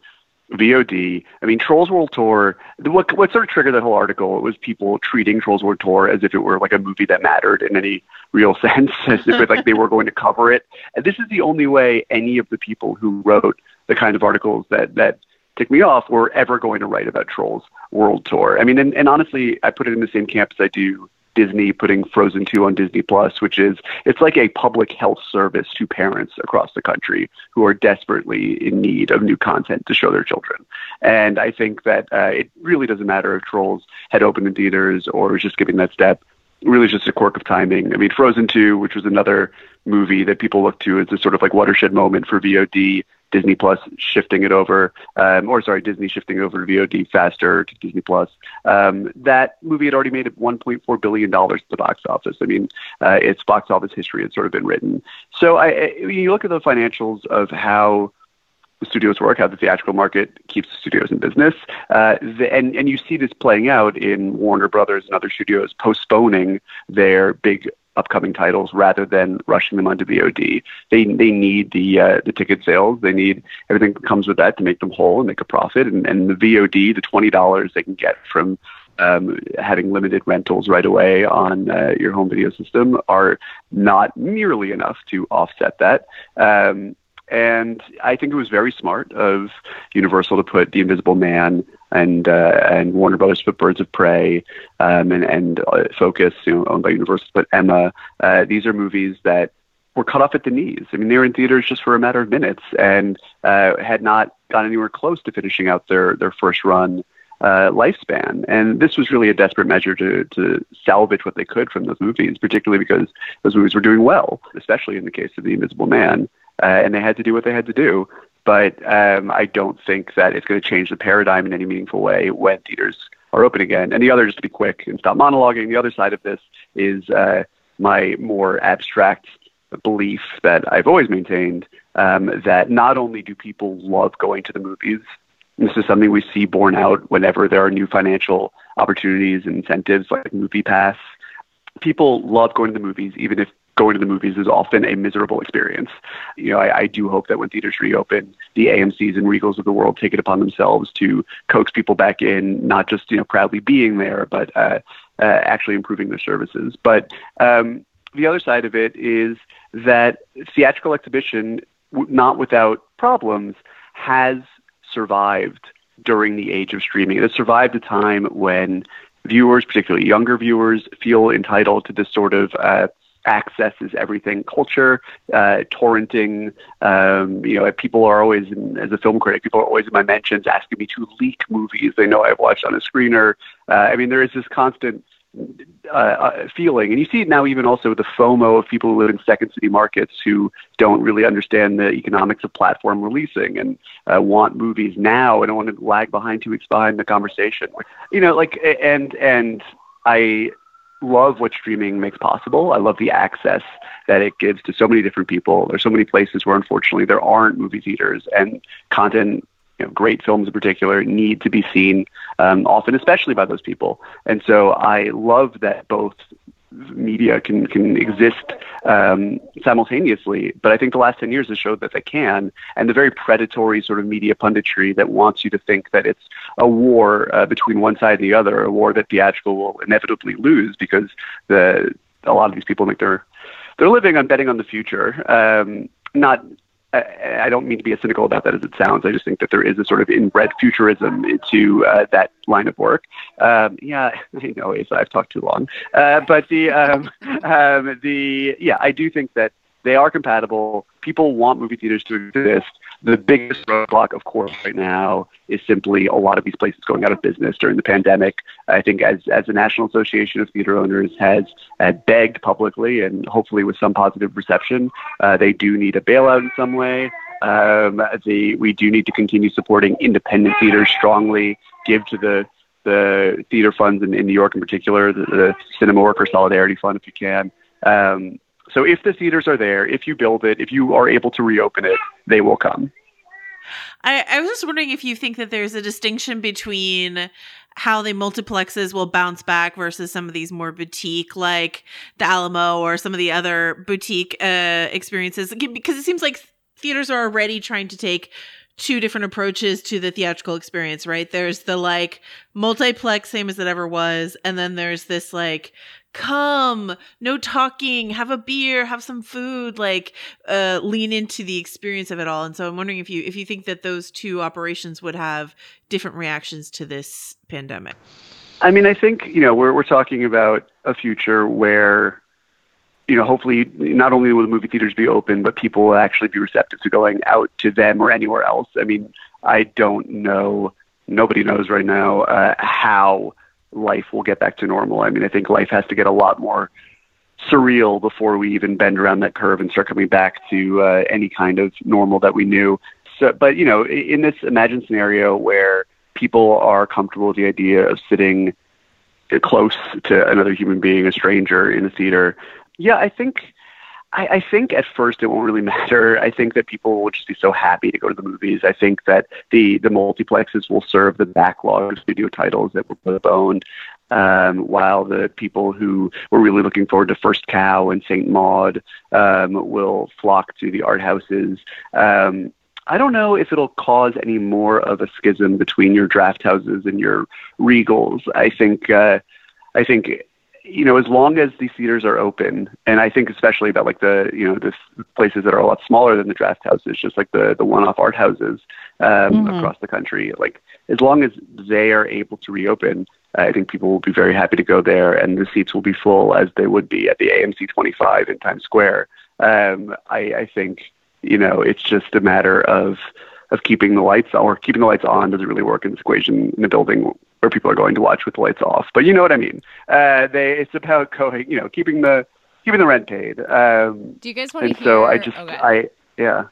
VOD. I mean, Trolls World Tour. What what sort of triggered that whole article It was people treating Trolls World Tour as if it were like a movie that mattered in any real [laughs] sense, as if like they were going to cover it. And this is the only way any of the people who wrote the kind of articles that that tick me off were ever going to write about Trolls World Tour. I mean, and, and honestly, I put it in the same camp as I do Disney putting Frozen 2 on Disney Plus, which is it's like a public health service to parents across the country who are desperately in need of new content to show their children. And I think that uh, it really doesn't matter if Trolls had opened in theaters or was just giving that step. Really, just a quirk of timing. I mean, Frozen 2, which was another movie that people look to as a sort of like watershed moment for VOD. Disney Plus shifting it over, um, or sorry, Disney shifting over to VOD faster to Disney Plus. Um, that movie had already made 1.4 billion dollars at the box office. I mean, uh, its box office history had sort of been written. So I, I, you look at the financials of how the studios work, how the theatrical market keeps the studios in business, uh, the, and and you see this playing out in Warner Brothers and other studios postponing their big upcoming titles rather than rushing them onto VOD. They they need the uh, the ticket sales. They need everything that comes with that to make them whole and make a profit. And, and the VOD, the twenty dollars they can get from um, having limited rentals right away on uh, your home video system, are not nearly enough to offset that. Um, and I think it was very smart of Universal to put The Invisible Man and uh, and Warner Brothers put Birds of Prey um, and and uh, Focus, you know, owned by Universal, but Emma. Uh, these are movies that were cut off at the knees. I mean, they were in theaters just for a matter of minutes and uh, had not gone anywhere close to finishing out their their first run uh, lifespan. And this was really a desperate measure to to salvage what they could from those movies, particularly because those movies were doing well, especially in the case of The Invisible Man. Uh, and they had to do what they had to do. But um, I don't think that it's going to change the paradigm in any meaningful way when theaters are open again. And the other, just to be quick and stop monologuing, the other side of this is uh, my more abstract belief that I've always maintained um, that not only do people love going to the movies, this is something we see borne out whenever there are new financial opportunities and incentives like MoviePass. People love going to the movies, even if going to the movies is often a miserable experience. You know, I, I do hope that when theaters reopen, the AMC's and Regals of the world take it upon themselves to coax people back in, not just you know proudly being there, but uh, uh, actually improving their services. But um, the other side of it is that theatrical exhibition, not without problems, has survived during the age of streaming. It has survived a time when viewers, particularly younger viewers, feel entitled to this sort of uh, access is everything culture, uh, torrenting. Um, you know, people are always, as a film critic, people are always in my mentions asking me to leak movies they know I've watched on a screener. Uh, I mean, there is this constant uh, uh, feeling. And you see it now even also with the FOMO of people who live in second city markets who don't really understand the economics of platform releasing and uh, want movies now and don't want to lag behind two weeks behind the conversation. You know, like, and, and I love what streaming makes possible. I love the access that it gives to so many different people. There's so many places where unfortunately there aren't movie theaters and content you know, great films in particular need to be seen um, often, especially by those people. And so I love that both media can can exist um, simultaneously. But I think the last ten years has showed that they can, and the very predatory sort of media punditry that wants you to think that it's a war uh, between one side and the other, a war that theatrical will inevitably lose because the a lot of these people make their they're living on betting on the future. Um, not I, don't mean to be as cynical about that as it sounds. I just think that there is a sort of inbred futurism into uh, that line of work. Um, yeah, [laughs] I know, Asa, I've talked too long. Uh, but the um, [laughs] um, the yeah, I do think that they are compatible. People want movie theaters to exist. The biggest roadblock, of course, right now is simply a lot of these places going out of business during the pandemic. I think as, as the National Association of Theater Owners has uh, begged publicly and hopefully with some positive reception, uh, they do need a bailout in some way. Um, the, we do need to continue supporting independent theaters strongly, give to the the theater funds in, in New York in particular, the, the Cinema Worker Solidarity Fund, if you can. Um, so if the theaters are there, if you build it, if you are able to reopen it, they will come. I, I was just wondering if you think that there's a distinction between how the multiplexes will bounce back versus some of these more boutique like the Alamo or some of the other boutique uh, experiences because it seems like theaters are already trying to take two different approaches to the theatrical experience, right? There's the like multiplex, same as it ever was, and then there's this like come. No talking. Have a beer. Have some food. Like uh lean into the experience of it all. And so i'm wondering if you if you think that those two operations would have different reactions to this pandemic. I mean i think you know we're we're talking about a future where you know hopefully not only will the movie theaters be open but people will actually be receptive to going out to them or anywhere else. I mean i don't know. Nobody knows right now uh, how life will get back to normal. I mean, I think life has to get a lot more surreal before we even bend around that curve and start coming back to uh, any kind of normal that we knew. So, but you know, in this imagined scenario where people are comfortable with the idea of sitting close to another human being, a stranger in a theater, yeah, I think I, I think at first it won't really [laughs] matter. I think that people will just be so happy to go to the movies. I think that the the multiplexes will serve the backlog of studio titles that were postponed. Um, while the people who were really looking forward to First Cow and Saint Maud um, will flock to the art houses. Um, I don't know if it'll cause any more of a schism between your draft houses and your regals. I think uh, I think you know, as long as these theaters are open, and I think especially about like the, you know, the places that are a lot smaller than the draft houses, just like the the one-off art houses um, mm-hmm. across the country. Like as long as they are able to reopen, I think people will be very happy to go there, and the seats will be full as they would be at the AMC 25 in Times Square. Um, I, I think you know it's just a matter of of keeping the lights or keeping the lights on doesn't really work in this equation in a building where people are going to watch with the lights off. But you know what I mean. Uh, they it's about going, you know, keeping the keeping the rent paid. Um, do you guys want to hear? so I just okay. I yeah.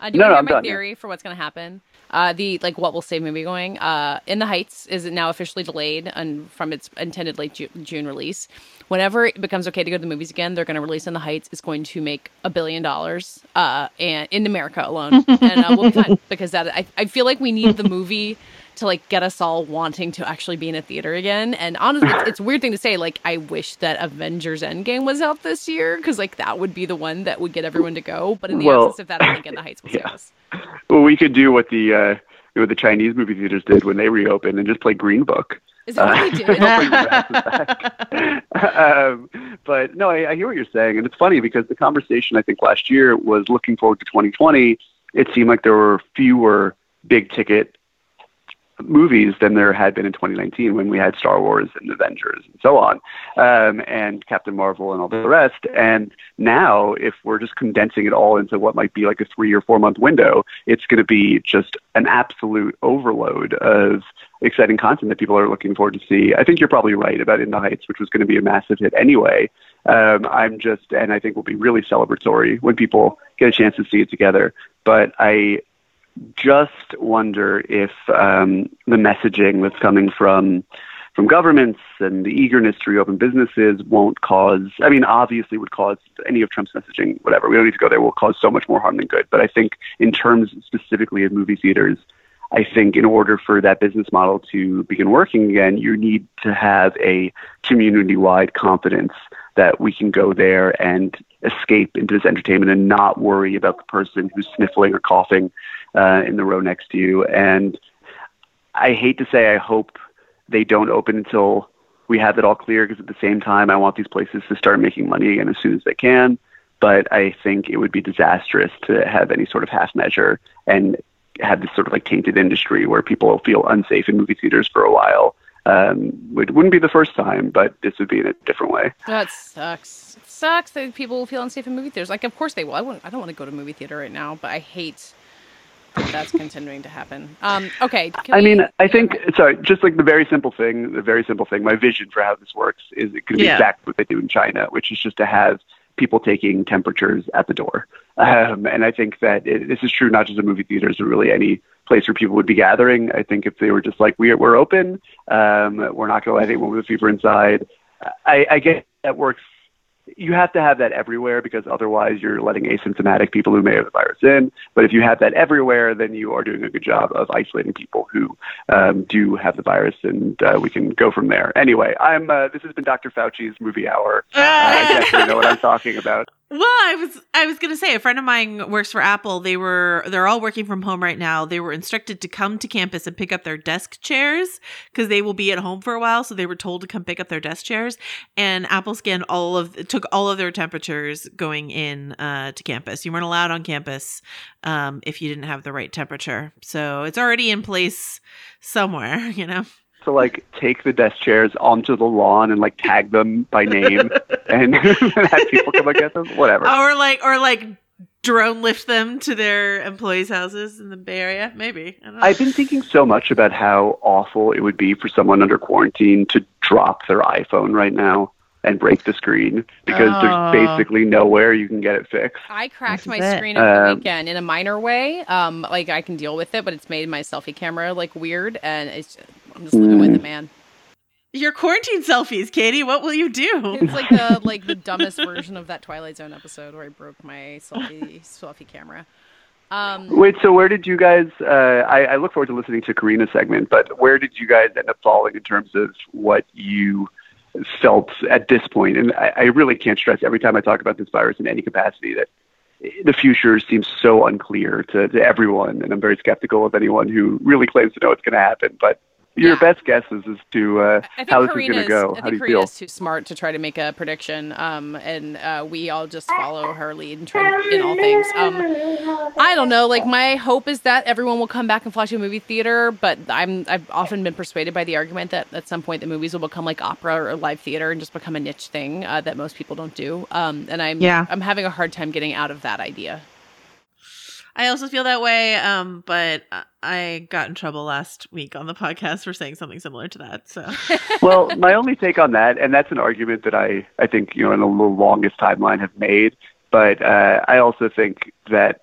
Uh, do you no, want no, to hear my theory for what's going to happen? Uh, the like what will save movie going. Uh, In the Heights is now officially delayed and from its intended late Ju- June release. Whenever it becomes okay to go to the movies again, they're going to release In the Heights. It's going to make a billion dollars, uh, and in America alone, [laughs] and uh, we'll be fine because that I, I feel like we need the movie to like get us all wanting to actually be in a theater again. And honestly, it's, [laughs] it's a weird thing to say. Like, I wish that Avengers Endgame was out this year because like that would be the one that would get everyone to go. But in the Well, absence of that, I think In the Heights [laughs] will save us. Well, we could do what the uh, what the Chinese movie theaters did when they reopened and just play Green Book. Is that what they did? [laughs] um, but no, I, I hear what you're saying, and it's funny because the conversation I think last year was looking forward to 2020. It seemed like there were fewer big ticket movies than there had been in 2019 when we had Star Wars and Avengers and so on, um, and Captain Marvel and all the rest. And now, if we're just condensing it all into what might be like a three or four month window, it's going to be just an absolute overload of exciting content that people are looking forward to see. I think you're probably right about In the Heights, which was going to be a massive hit anyway. Um, I'm just, and I think will be really celebratory when people get a chance to see it together. But I just wonder if um, the messaging that's coming from from governments and the eagerness to reopen businesses won't cause I mean obviously would cause any of Trump's messaging whatever. We don't need to go there. Will cause so much more harm than good. But I think in terms specifically of movie theaters I think in order for that business model to begin working again you need to have a community wide confidence that we can go there and escape into this entertainment and not worry about the person who's sniffling or coughing uh, in the row next to you. And I hate to say, I hope they don't open until we have it all clear because at the same time, I want these places to start making money again as soon as they can. But I think it would be disastrous to have any sort of half measure and have this sort of like tainted industry where people feel unsafe in movie theaters for a while. Um, it wouldn't be the first time, but this would be in a different way. That sucks. It sucks that people feel unsafe in movie theaters. Like, of course they will. I wouldn't. I don't want to go to movie theater right now, but I hate that that's continuing to happen. Um, okay. can I we- mean, I think sorry, just like the very simple thing, the very simple thing. My vision for how this works is it could be Yeah. exactly what they do in China, which is just to have people taking temperatures at the door. Um, and I think that it, this is true not just in movie theaters, but really any place where people would be gathering. I think if they were just like we're we're open, um, we're not going to let anyone with a fever inside. I, I get that works. You have to have that everywhere because otherwise you're letting asymptomatic people who may have the virus in. But if you have that everywhere, then you are doing a good job of isolating people who um, do have the virus, and uh, we can go from there. Anyway, I'm. Uh, this has been Dr. Fauci's movie hour. [laughs] Uh, I definitely know what I'm talking about. Well, I was I was gonna say a friend of mine works for Apple. They were they're all working from home right now. They were instructed to come to campus and pick up their desk chairs because they will be at home for a while. So they were told to come pick up their desk chairs. And Apple scanned all of took all of their temperatures going in uh, to campus. You weren't allowed on campus um, if you didn't have the right temperature. So it's already in place somewhere. [laughs] You know. To like take the desk chairs onto the lawn and like tag them by name, [laughs] and [laughs] have people come and get them. Whatever. Or like or like drone lift them to their employees' houses in the Bay Area. Maybe. I don't know. I've been thinking so much about how awful it would be for someone under quarantine to drop their iPhone right now and break the screen because Oh. there's basically nowhere you can get it fixed. I cracked my it. screen over the Um, weekend in a minor way. Um, like I can deal with it, but it's made my selfie camera like weird, and it's I'm just living with it, man. Your quarantine selfies, Katie. What will you do? It's like the like the dumbest version of that Twilight Zone episode where I broke my selfie selfie camera. Um, Wait, so where did you guys? Uh, I, I look forward to listening to Karina's segment, but where did you guys end up falling in terms of what you felt at this point? And I, I really can't stress every time I talk about this virus in any capacity that the future seems so unclear to, to everyone, and I'm very skeptical of anyone who really claims to know what's going to happen. But your best guesses as to uh, I how this is going to go. I How do think you feel? Karina's too smart to try to make a prediction, um, and uh, we all just follow her lead and try to, in all things. Um, I don't know. Like my hope is that everyone will come back and flash a movie theater, but I'm I've often been persuaded by the argument that at some point the movies will become like opera or live theater and just become a niche thing uh, that most people don't do. Um, and I'm Yeah. I'm having a hard time getting out of that idea. I also feel that way, um, but I- got in trouble last week on the podcast for saying something similar to that. So [laughs] well, my only take on that, and that's an argument that I, I think, you know, in the longest timeline have made. But uh, I also think that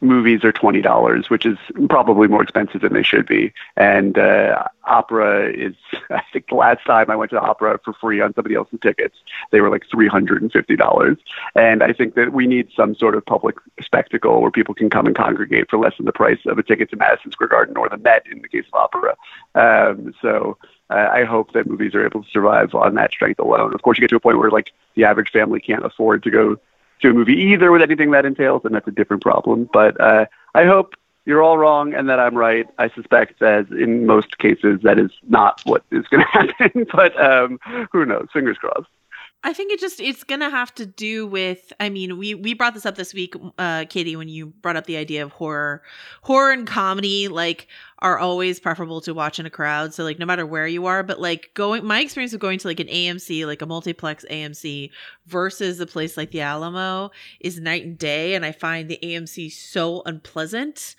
movies are twenty dollars, which is probably more expensive than they should be. And uh, opera is, [laughs] I think, the last time I went to the opera for free on somebody else's tickets, they were like three hundred and fifty dollars. And I think that we need some sort of public spectacle where people can come and congregate for less than the price of a ticket to Madison Square Garden or the Met in the case of opera. Um, so. Uh, I hope that movies are able to survive on that strength alone. Of course, you get to a point where like the average family can't afford to go to a movie either with anything that entails, and that's a different problem. But uh, I hope you're all wrong and that I'm right. I suspect, as in most cases, that is not what is going [laughs] to happen. but um, who knows? Fingers crossed. I think it just it's gonna have to do with. I mean, we we brought this up this week, uh, Katie, when you brought up the idea of horror, horror and comedy like are always preferable to watch in a crowd. So like no matter where you are, but like going, my experience of going to like an AMC, like a multiplex AMC, versus a place like the Alamo is night and day. And I find the AMC so unpleasant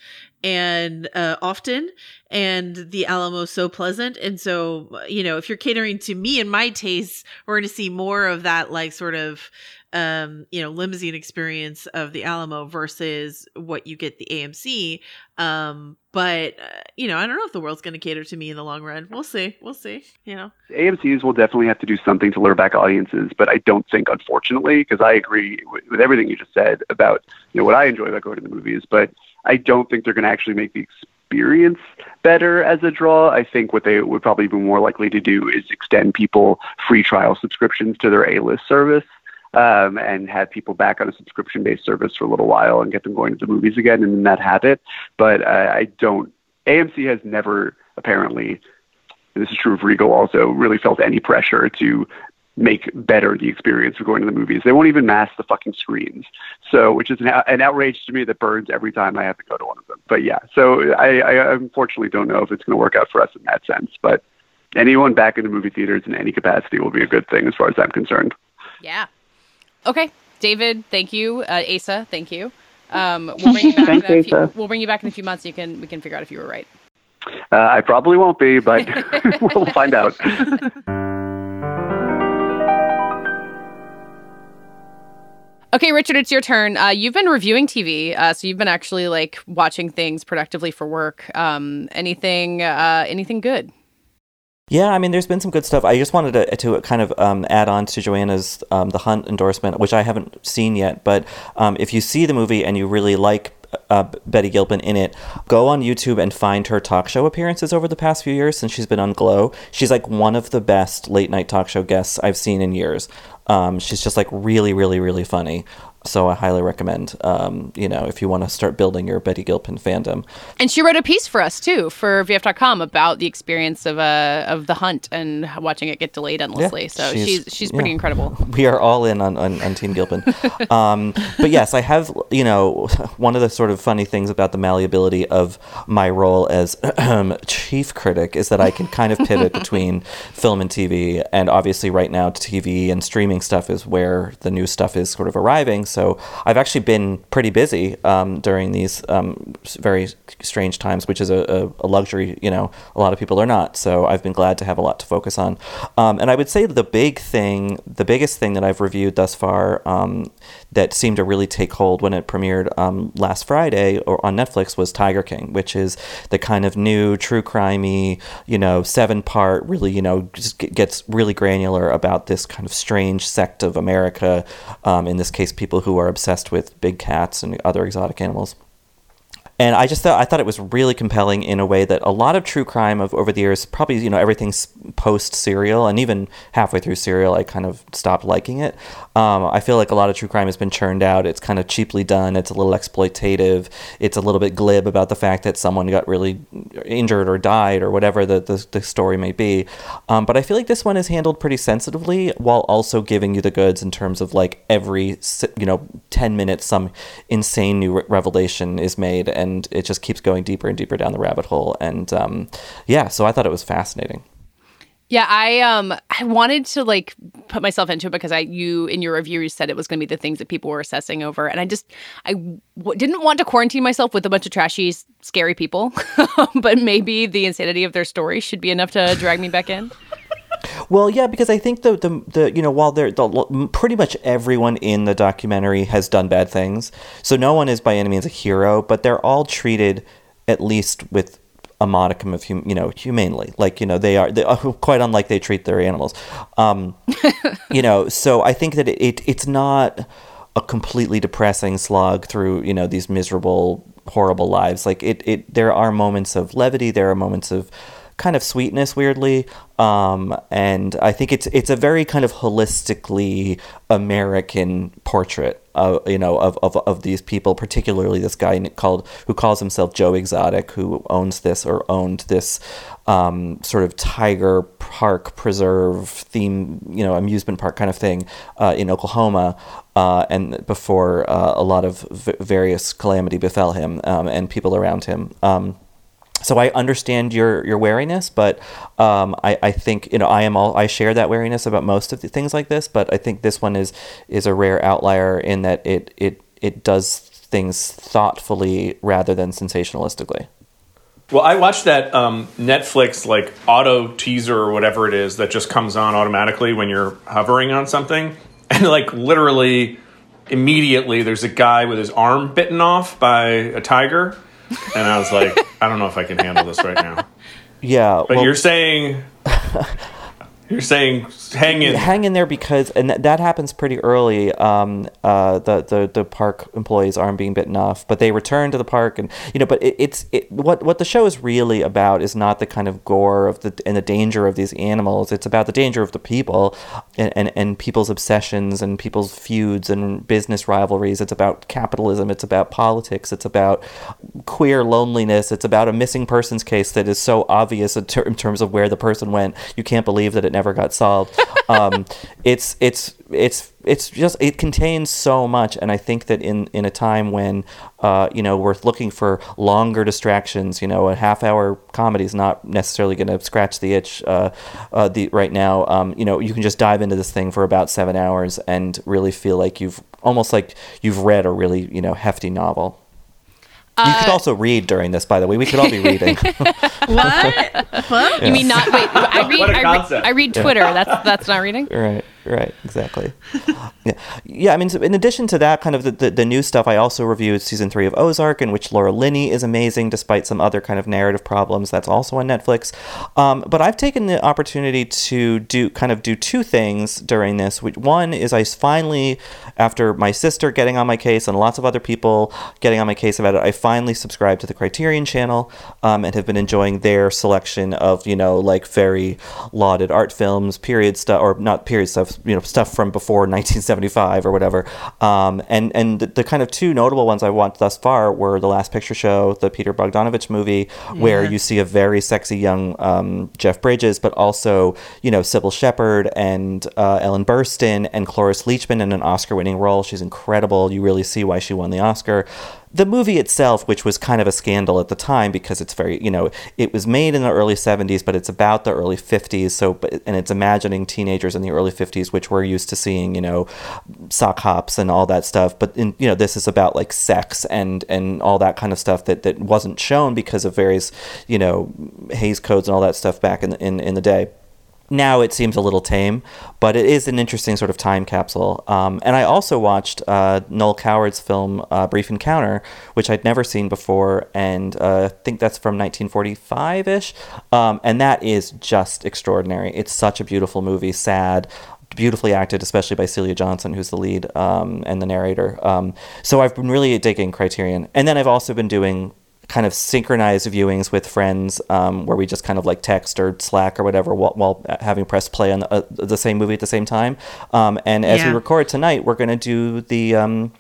and uh, often and the alamo so pleasant. And so you know if you're catering to me and my tastes we're going to see more of that like sort of um you know limousine experience of the alamo versus what you get the amc um but uh, you know i don't know if the world's going to cater to me in the long run. We'll see. We'll see you know? AMC's will definitely have to do something to lure back audiences, but I don't think, unfortunately, because I agree with, with everything you just said about you know what I enjoy about going to the movies, but I don't think they're going to actually make the experience better as a draw. I think what they would probably be more likely to do is extend people free trial subscriptions to their A-list service. Um, and have people back on a subscription based service for a little while and get them going to the movies again and in that habit. But uh, I don't, AMC has never apparently, this is true of Regal also, really felt any pressure to make better the experience of going to the movies. They won't even mask the fucking screens. So, which is an, an outrage to me that burns every time I have to go to one of them. But yeah, so I, I unfortunately don't know if it's going to work out for us in that sense. But anyone back in the movie theaters in any capacity will be a good thing as far as I'm concerned. Yeah. Okay, David, thank you. Uh, Asa, thank you. Um, we'll bring you back. Thanks, in a few, Asa. we'll bring you back in a few months. You can we can figure out if you were right. Uh, I probably won't be, but [laughs] we'll find out. [laughs] Okay, Richard, it's your turn. Uh, you've been reviewing TV, uh, so you've been actually like watching things productively for work. Um, anything, uh, anything good? Yeah, I mean, there's been some good stuff. I just wanted to, to kind of um, add on to Joanna's um, The Hunt endorsement, which I haven't seen yet. But um, if you see the movie and you really like uh, Betty Gilpin in it, go on YouTube and find her talk show appearances over the past few years since she's been on Glow. She's like one of the best late night talk show guests I've seen in years. Um, she's just like really, really, really funny. So I highly recommend, um, you know, if you want to start building your Betty Gilpin fandom. And she wrote a piece for us too for VF.com about the experience of uh, of the hunt and watching it get delayed endlessly. so she's she's, pretty yeah. incredible. [laughs] We are all in on, on, on Team Gilpin. [laughs] um, but yes, I have, you know, [laughs] one of the sort of funny things about the malleability of my role as [clears throat] chief critic is that I can kind of pivot between film and TV. And obviously, right now, TV and streaming stuff is where the new stuff is sort of arriving. So I've actually been pretty busy um, during these um, very strange times, which is a, a, luxury, you know, a lot of people are not. So I've been glad to have a lot to focus on. Um, and I would say the big thing, the biggest thing that I've reviewed thus far um, that seemed to really take hold when it premiered um, last Friday or on Netflix was Tiger King, which is the kind of new true crimey, you know, seven part, really, you know, just gets really granular about this kind of strange sect of America. Um, in this case, people who are obsessed with big cats and other exotic animals. And I just thought I thought it was really compelling in a way that a lot of true crime of over the years, probably you know everything's post serial, and even halfway through serial, I kind of stopped liking it. Um, I feel like a lot of true crime has been churned out. It's kind of cheaply done. It's a little exploitative. It's a little bit glib about the fact that someone got really injured or died or whatever the the, the story may be. Um, but I feel like this one is handled pretty sensitively while also giving you the goods in terms of like every you know ten minutes some insane new re- revelation is made and and it just keeps going deeper and deeper down the rabbit hole. And um, yeah, so I thought it was fascinating. Yeah, I um I wanted to like put myself into it because I you in your review you said it was going to be the things that people were assessing over, and I just I w- didn't want to quarantine myself with a bunch of trashy, scary people, [laughs] but maybe the insanity of their story should be enough to drag me back in. Well, yeah, because I think the the, the you know while they're the, pretty much everyone in the documentary has done bad things, so no one is by any means a hero, but they're all treated at least with a modicum of hum, you know humanely. Like you know they are they are [laughs] quite unlike they treat their animals. Um [laughs] you know so i think that it, it it's not a completely depressing slog through you know these miserable horrible lives. Like it it there are moments of levity there are moments of kind of sweetness weirdly um, and i think it's it's a very kind of holistically american portrait you know of, of, of these people particularly this guy called who calls himself joe exotic who owns this or owned this um, sort of tiger park preserve theme you know amusement park kind of thing uh, in oklahoma uh, and before uh, a lot of v- various calamity befell him um, and people around him. Um, so I understand your your wariness, but um, I, I think you know I am all I share that wariness about most of the things like this, but I think this one is is a rare outlier in that it it it does things thoughtfully rather than sensationalistically. Well, I watched that um, Netflix like auto teaser or whatever it is that just comes on automatically when you're hovering on something, [laughs] and like literally immediately there's a guy with his arm bitten off by a tiger and I was like, I don't know if I can handle this right now. [laughs] Yeah, but well- you're saying [laughs] you're saying hang in. hang in there because and th- that happens pretty early um uh the, the the park employees aren't being bitten off but they return to the park and you know but it, it's it, what what the show is really about is not the kind of gore of the and the danger of these animals. It's about the danger of the people and and, and people's obsessions and people's feuds and business rivalries. It's about capitalism. It's about politics. It's about queer loneliness. It's about a missing persons case that is so obvious in, ter- in terms of where the person went. You can't believe that it never got solved. [laughs] Um, it's it's it's it's just it contains so much. And i think that in in a time when uh, you know we're looking for longer distractions you know a half hour comedy is not necessarily going to scratch the itch uh, uh, the right now. Um, you know you can just dive into this thing for about seven hours and really feel like you've almost like you've read a really you know hefty novel you could also read during this, by the way. We could all be reading. [laughs] what? What? You mean not? Wait, I read. What a I read. I read Yeah. Twitter. That's that's not reading. [laughs] right, right, exactly. yeah, yeah. I mean, so in addition to that, kind of the, the, the new stuff, I also reviewed season three of Ozark, in which Laura Linney is amazing despite some other kind of narrative problems. That's also on Netflix. Um, but I've taken the opportunity to do kind of do two things during this. Which one is I finally, after my sister getting on my case and lots of other people getting on my case about it, I finally subscribed to the Criterion Channel um, and have been enjoying their selection of you know like very lauded art films, period stuff, or not period stuff, you know stuff from before [laughs] 1975 or whatever. Um, and and the, the kind of two notable ones I watched thus far were The Last Picture Show, the Peter Bogdanovich movie, where you see a very sexy young um, Jeff Bridges, but also you know Cybill Shepherd and uh, Ellen Burstyn and Cloris Leachman in an Role. She's incredible. You really see why she won the Oscar. The movie itself, which was kind of a scandal at the time because it's very, you know, it was made in the early 70s, but it's about the early 50s. So, and it's imagining teenagers in the early 50s, which we're used to seeing, you know, sock hops and all that stuff. But in, you know, this is about like sex and and all that kind of stuff that that wasn't shown because of various, you know, Hays codes and all that stuff back in in in the day now it seems a little tame, but it is an interesting sort of time capsule. Um, and I also watched uh, Noel Coward's film uh, Brief Encounter, which I'd never seen before, and uh, I think that's from 1945 ish. Um, and that is just extraordinary. It's such a beautiful movie, sad. Beautifully acted, especially by Celia Johnson, who's the lead um, and the narrator. Um, so I've been really digging Criterion, and then I've also been doing kind of synchronized viewings with friends um, where we just kind of like text or slack or whatever while, while having pressed play on the, uh, the same movie at the same time. Um, and as we record tonight we're going to do the um,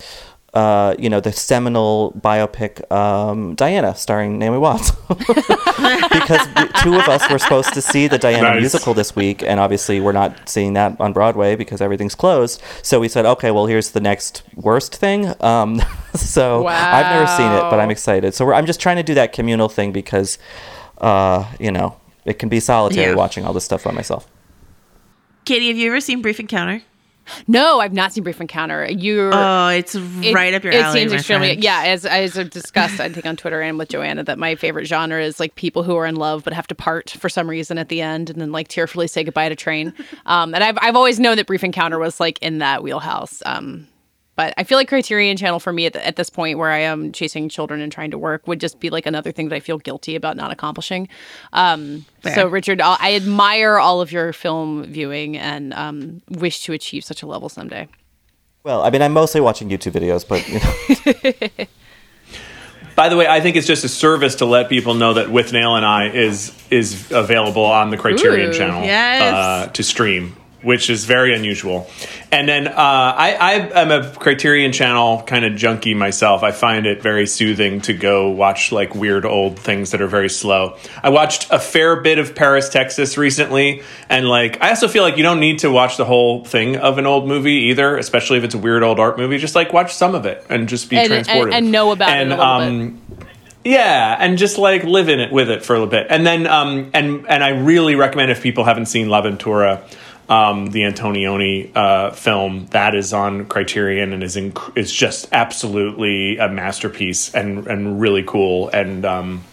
uh, you know the seminal biopic um, Diana starring Naomi Watts [laughs] because the two of us were supposed to see the Diana Nice. musical this week and obviously we're not seeing that on Broadway because everything's closed so we said okay well here's the next worst thing um, [laughs] so I've never seen it but I'm excited so we're, I'm just trying to do that communal thing because uh, you know it can be solitary Yeah. watching all this stuff by myself Katie, have you ever seen Brief Encounter? No, I've not seen Brief Encounter. You're Oh, it's right up your it alley, It seems extremely friend. yeah. As as I've discussed, I think on Twitter and with Joanna that my favorite genre is like people who are in love but have to part for some reason at the end and then like tearfully say goodbye to train. [laughs] Um, and I've I've always known that Brief Encounter was like in that wheelhouse. Um, but I feel like Criterion Channel for me at, the, at this point where I am chasing children and trying to work would just be like another thing that I feel guilty about not accomplishing. Um, so, Richard, I'll- I admire all of your film viewing and um, wish to achieve such a level someday. Well, I mean, I'm mostly watching YouTube videos, but you know, [laughs] By the way, I think it's just a service to let people know that Withnail and I is is available on the Criterion Ooh, channel yes. uh, to stream, which is very unusual. And then uh, I, I am a Criterion channel kind of junkie myself. I find it very soothing to go watch like weird old things that are very slow. I watched a fair bit of Paris, Texas recently, and like I also feel like you don't need to watch the whole thing of an old movie either, especially if it's a weird old art movie. Just like watch some of it and just be And- and- transported and know about it a and, little bit. um, yeah, and just like live in it with it for a little bit, and then um, and and I really recommend if people haven't seen L'Avventura, um, the Antonioni uh, film that is on Criterion and is inc- is just absolutely a masterpiece and and really cool and um,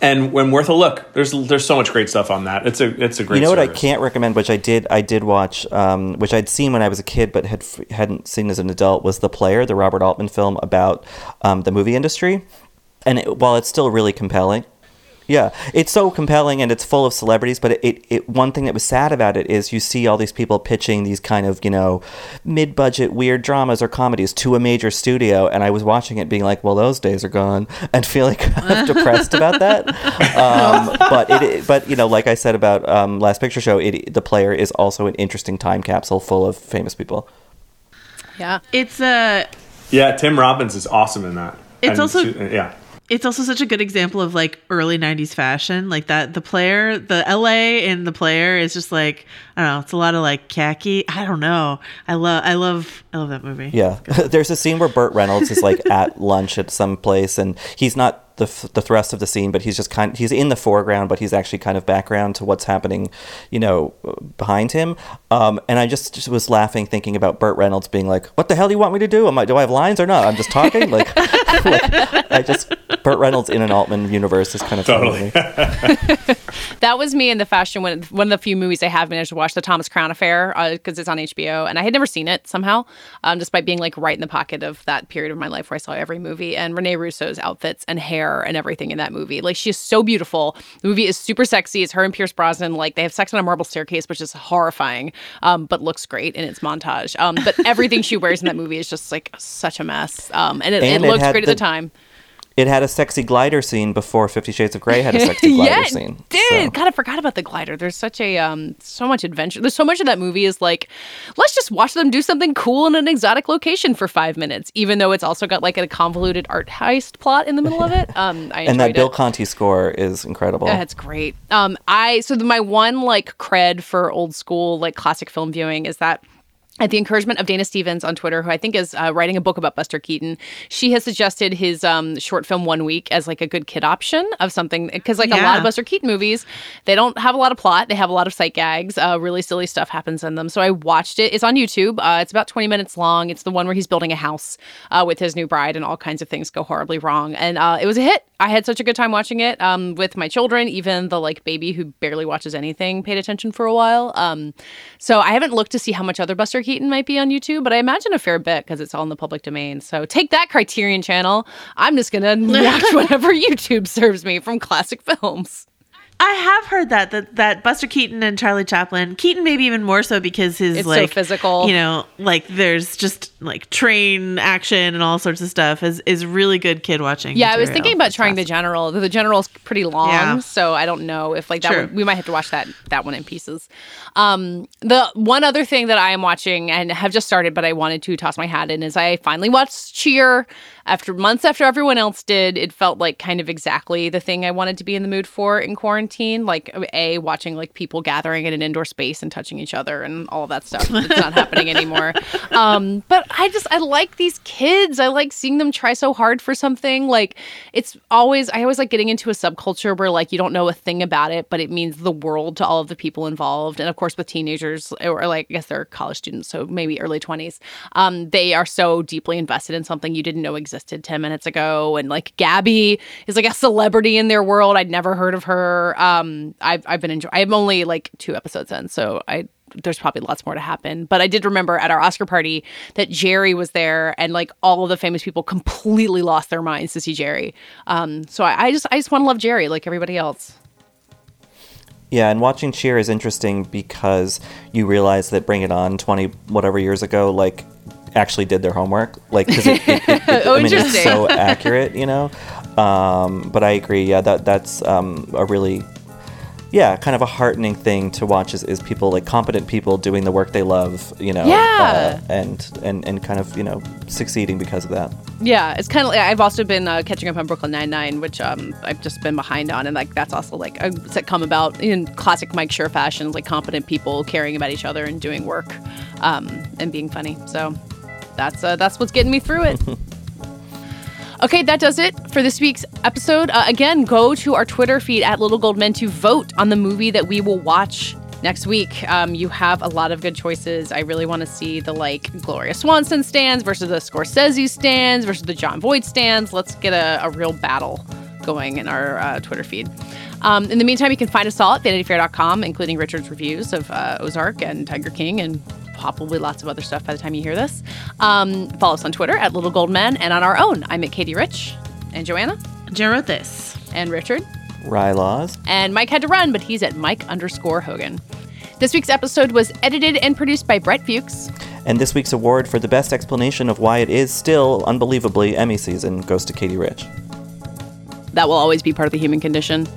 and when worth a look. There's there's so much great stuff on that. It's a it's a great. you know what I can't recommend, which I did I did watch, um, which I'd seen when I was a kid, but had hadn't seen as an adult, was The Player, the Robert Altman film about um, the movie industry. And it, while it's still really compelling, yeah, it's so compelling and it's full of celebrities. But it, it, it one thing that was sad about it is you see all these people pitching these kind of you know mid-budget weird dramas or comedies to a major studio, and I was watching it being like, well, those days are gone, [laughs] and feeling [laughs] kind of depressed about that. [laughs] Um, but it, but you know, like I said about um, Last Picture Show, it, the player is also an interesting time capsule full of famous people. Yeah, It's a Yeah, Tim Robbins is awesome in that. It's And also- she- yeah. It's also such a good example of like early 90s fashion like that the player the la in the player is just like i don't know it's a lot of like khaki i don't know i love i love i love that movie Yeah, [laughs] there's a scene where Burt Reynolds is like at [laughs] lunch at some place, and he's not the f- the thrust of the scene, but he's just kind. He's in the foreground, but he's actually kind of background to what's happening, you know, behind him. Um, and I just, just was laughing thinking about Burt Reynolds being like, "What the hell do you want me to do? Am I do I have lines or not? I'm just talking." like, [laughs] like, I just Burt Reynolds in an Altman universe is kind of funny to me. [laughs] that was me in the fashion when one of the few movies I have managed to watch, the Thomas Crown Affair, because it's on HBO, and I had never seen it somehow, um, despite being like right in the pocket of that period of my life where I saw every movie. And Renee Russo's outfits and hair and everything in that movie, like she is so beautiful. The movie is super sexy. It's her and Pierce Brosnan, like they have sex on a marble staircase, which is horrifying, um, but looks great in its montage. Um, but everything she wears in that movie is just like such a mess, um, and it, And it it looks had great at the- the time. It had a sexy glider scene before Fifty Shades of Grey had a sexy [laughs] glider yeah, it scene. Did so. God, I forgot about the glider. There's such a um, so much adventure. There's so much of that movie is like, let's just watch them do something cool in an exotic location for five minutes, even though it's also got like a convoluted art heist plot in the middle of it. [laughs] Um, I And that enjoyed Bill. Conti score is incredible. Yeah, it's great. Um, I so the, my one like cred for old school like classic film viewing is that. At the encouragement of Dana Stevens on Twitter, who I think is uh, writing a book about Buster Keaton, she has suggested his um, short film One Week as like a good kid option of something because like a lot Yeah. of Buster Keaton movies, they don't have a lot of plot. They have a lot of sight gags. Uh, really silly stuff happens in them. So I watched it. It's on YouTube. Uh, it's about 20 minutes long. It's the one where he's building a house uh, with his new bride and all kinds of things go horribly wrong. And uh, it was a hit. I had such a good time watching it um, with my children. Even the like baby who barely watches anything paid attention for a while. Um, so I haven't looked to see how much other Buster Keaton might be on YouTube, but I imagine a fair bit because it's all in the public domain. So take that Criterion Channel. I'm just gonna [laughs] watch [laughs] whatever YouTube serves me from classic films. I have heard that that that Buster Keaton and Charlie Chaplin, Keaton maybe even more so because his It's so like physical. you know, like there's just like train action and all sorts of stuff is is really good kid watching. Yeah, I was thinking about trying the general. The general's pretty long, Yeah. so I don't know if like that. True. One, we might have to watch that that one in pieces. Um, the one other thing that I am watching and have just started, but I wanted to toss my hat in, is I finally watched Cheer after months after everyone else did. It felt like kind of exactly the thing I wanted to be in the mood for in quarantine. Like a watching like people gathering in an indoor space and touching each other and all that stuff. It's not happening anymore. [laughs] Um, but I just I like these kids. I like seeing them try so hard for something. Like it's always I always like getting into a subculture where like you don't know a thing about it, but it means the world to all of the people involved. And of course, with teenagers or like I guess they're college students, so maybe early twenties, um, they are so deeply invested in something you didn't know existed ten minutes ago. And like Gabby is like a celebrity in their world. I'd never heard of her. Um, I've I've been enjoying. I'm only like two episodes in, so I there's probably lots more to happen. But I did remember at our Oscar party that Jerry was there, and like all of the famous people completely lost their minds to see Jerry. Um, so I, I just I just want to love Jerry like everybody else. Yeah, and watching Cheer is interesting because you realize that Bring It On 20 whatever years ago, like, actually did their homework. Like, because it, it, it, [laughs] it, Oh, I mean, it's so accurate, you know? Um, but I agree. Yeah, that that's um, a really, yeah, kind of a heartening thing to watch is, is people, like, competent people doing the work they love, you know? Yeah. Uh, and, and, and kind of, you know, succeeding because of that. Yeah, it's kind of like I've also been uh, catching up on Brooklyn Nine Nine, which um, I've just been behind on, and like that's also like a sitcom about in classic Mike Schur fashion, like competent people caring about each other and doing work, um, and being funny. So that's uh, that's what's getting me through it. [laughs] Okay, that does it for this week's episode. Uh, again, go to our Twitter feed at Little Gold Men to vote on the movie that we will watch next week. Um, you have a lot of good choices. I really want to see the like Gloria Swanson stands versus the Scorsese stands versus the Jon Voight stands. Let's get a, a real battle going in our uh, Twitter feed. Um, in the meantime, you can find us all at vanityfair.com, including Richard's reviews of uh, Ozark and Tiger King and probably lots of other stuff by the time you hear this. Um, follow us on Twitter at Little Gold Men and on our own. I'm at Katie Rich and Joanna. Jen wrote this. And Richard. Rye Laws. And Mike had to run, but he's at Mike underscore Hogan. This week's episode was edited and produced by Brett Fuchs. And this week's award for the best explanation of why it is still unbelievably Emmy season goes to Katie Rich. That will always be part of the human condition.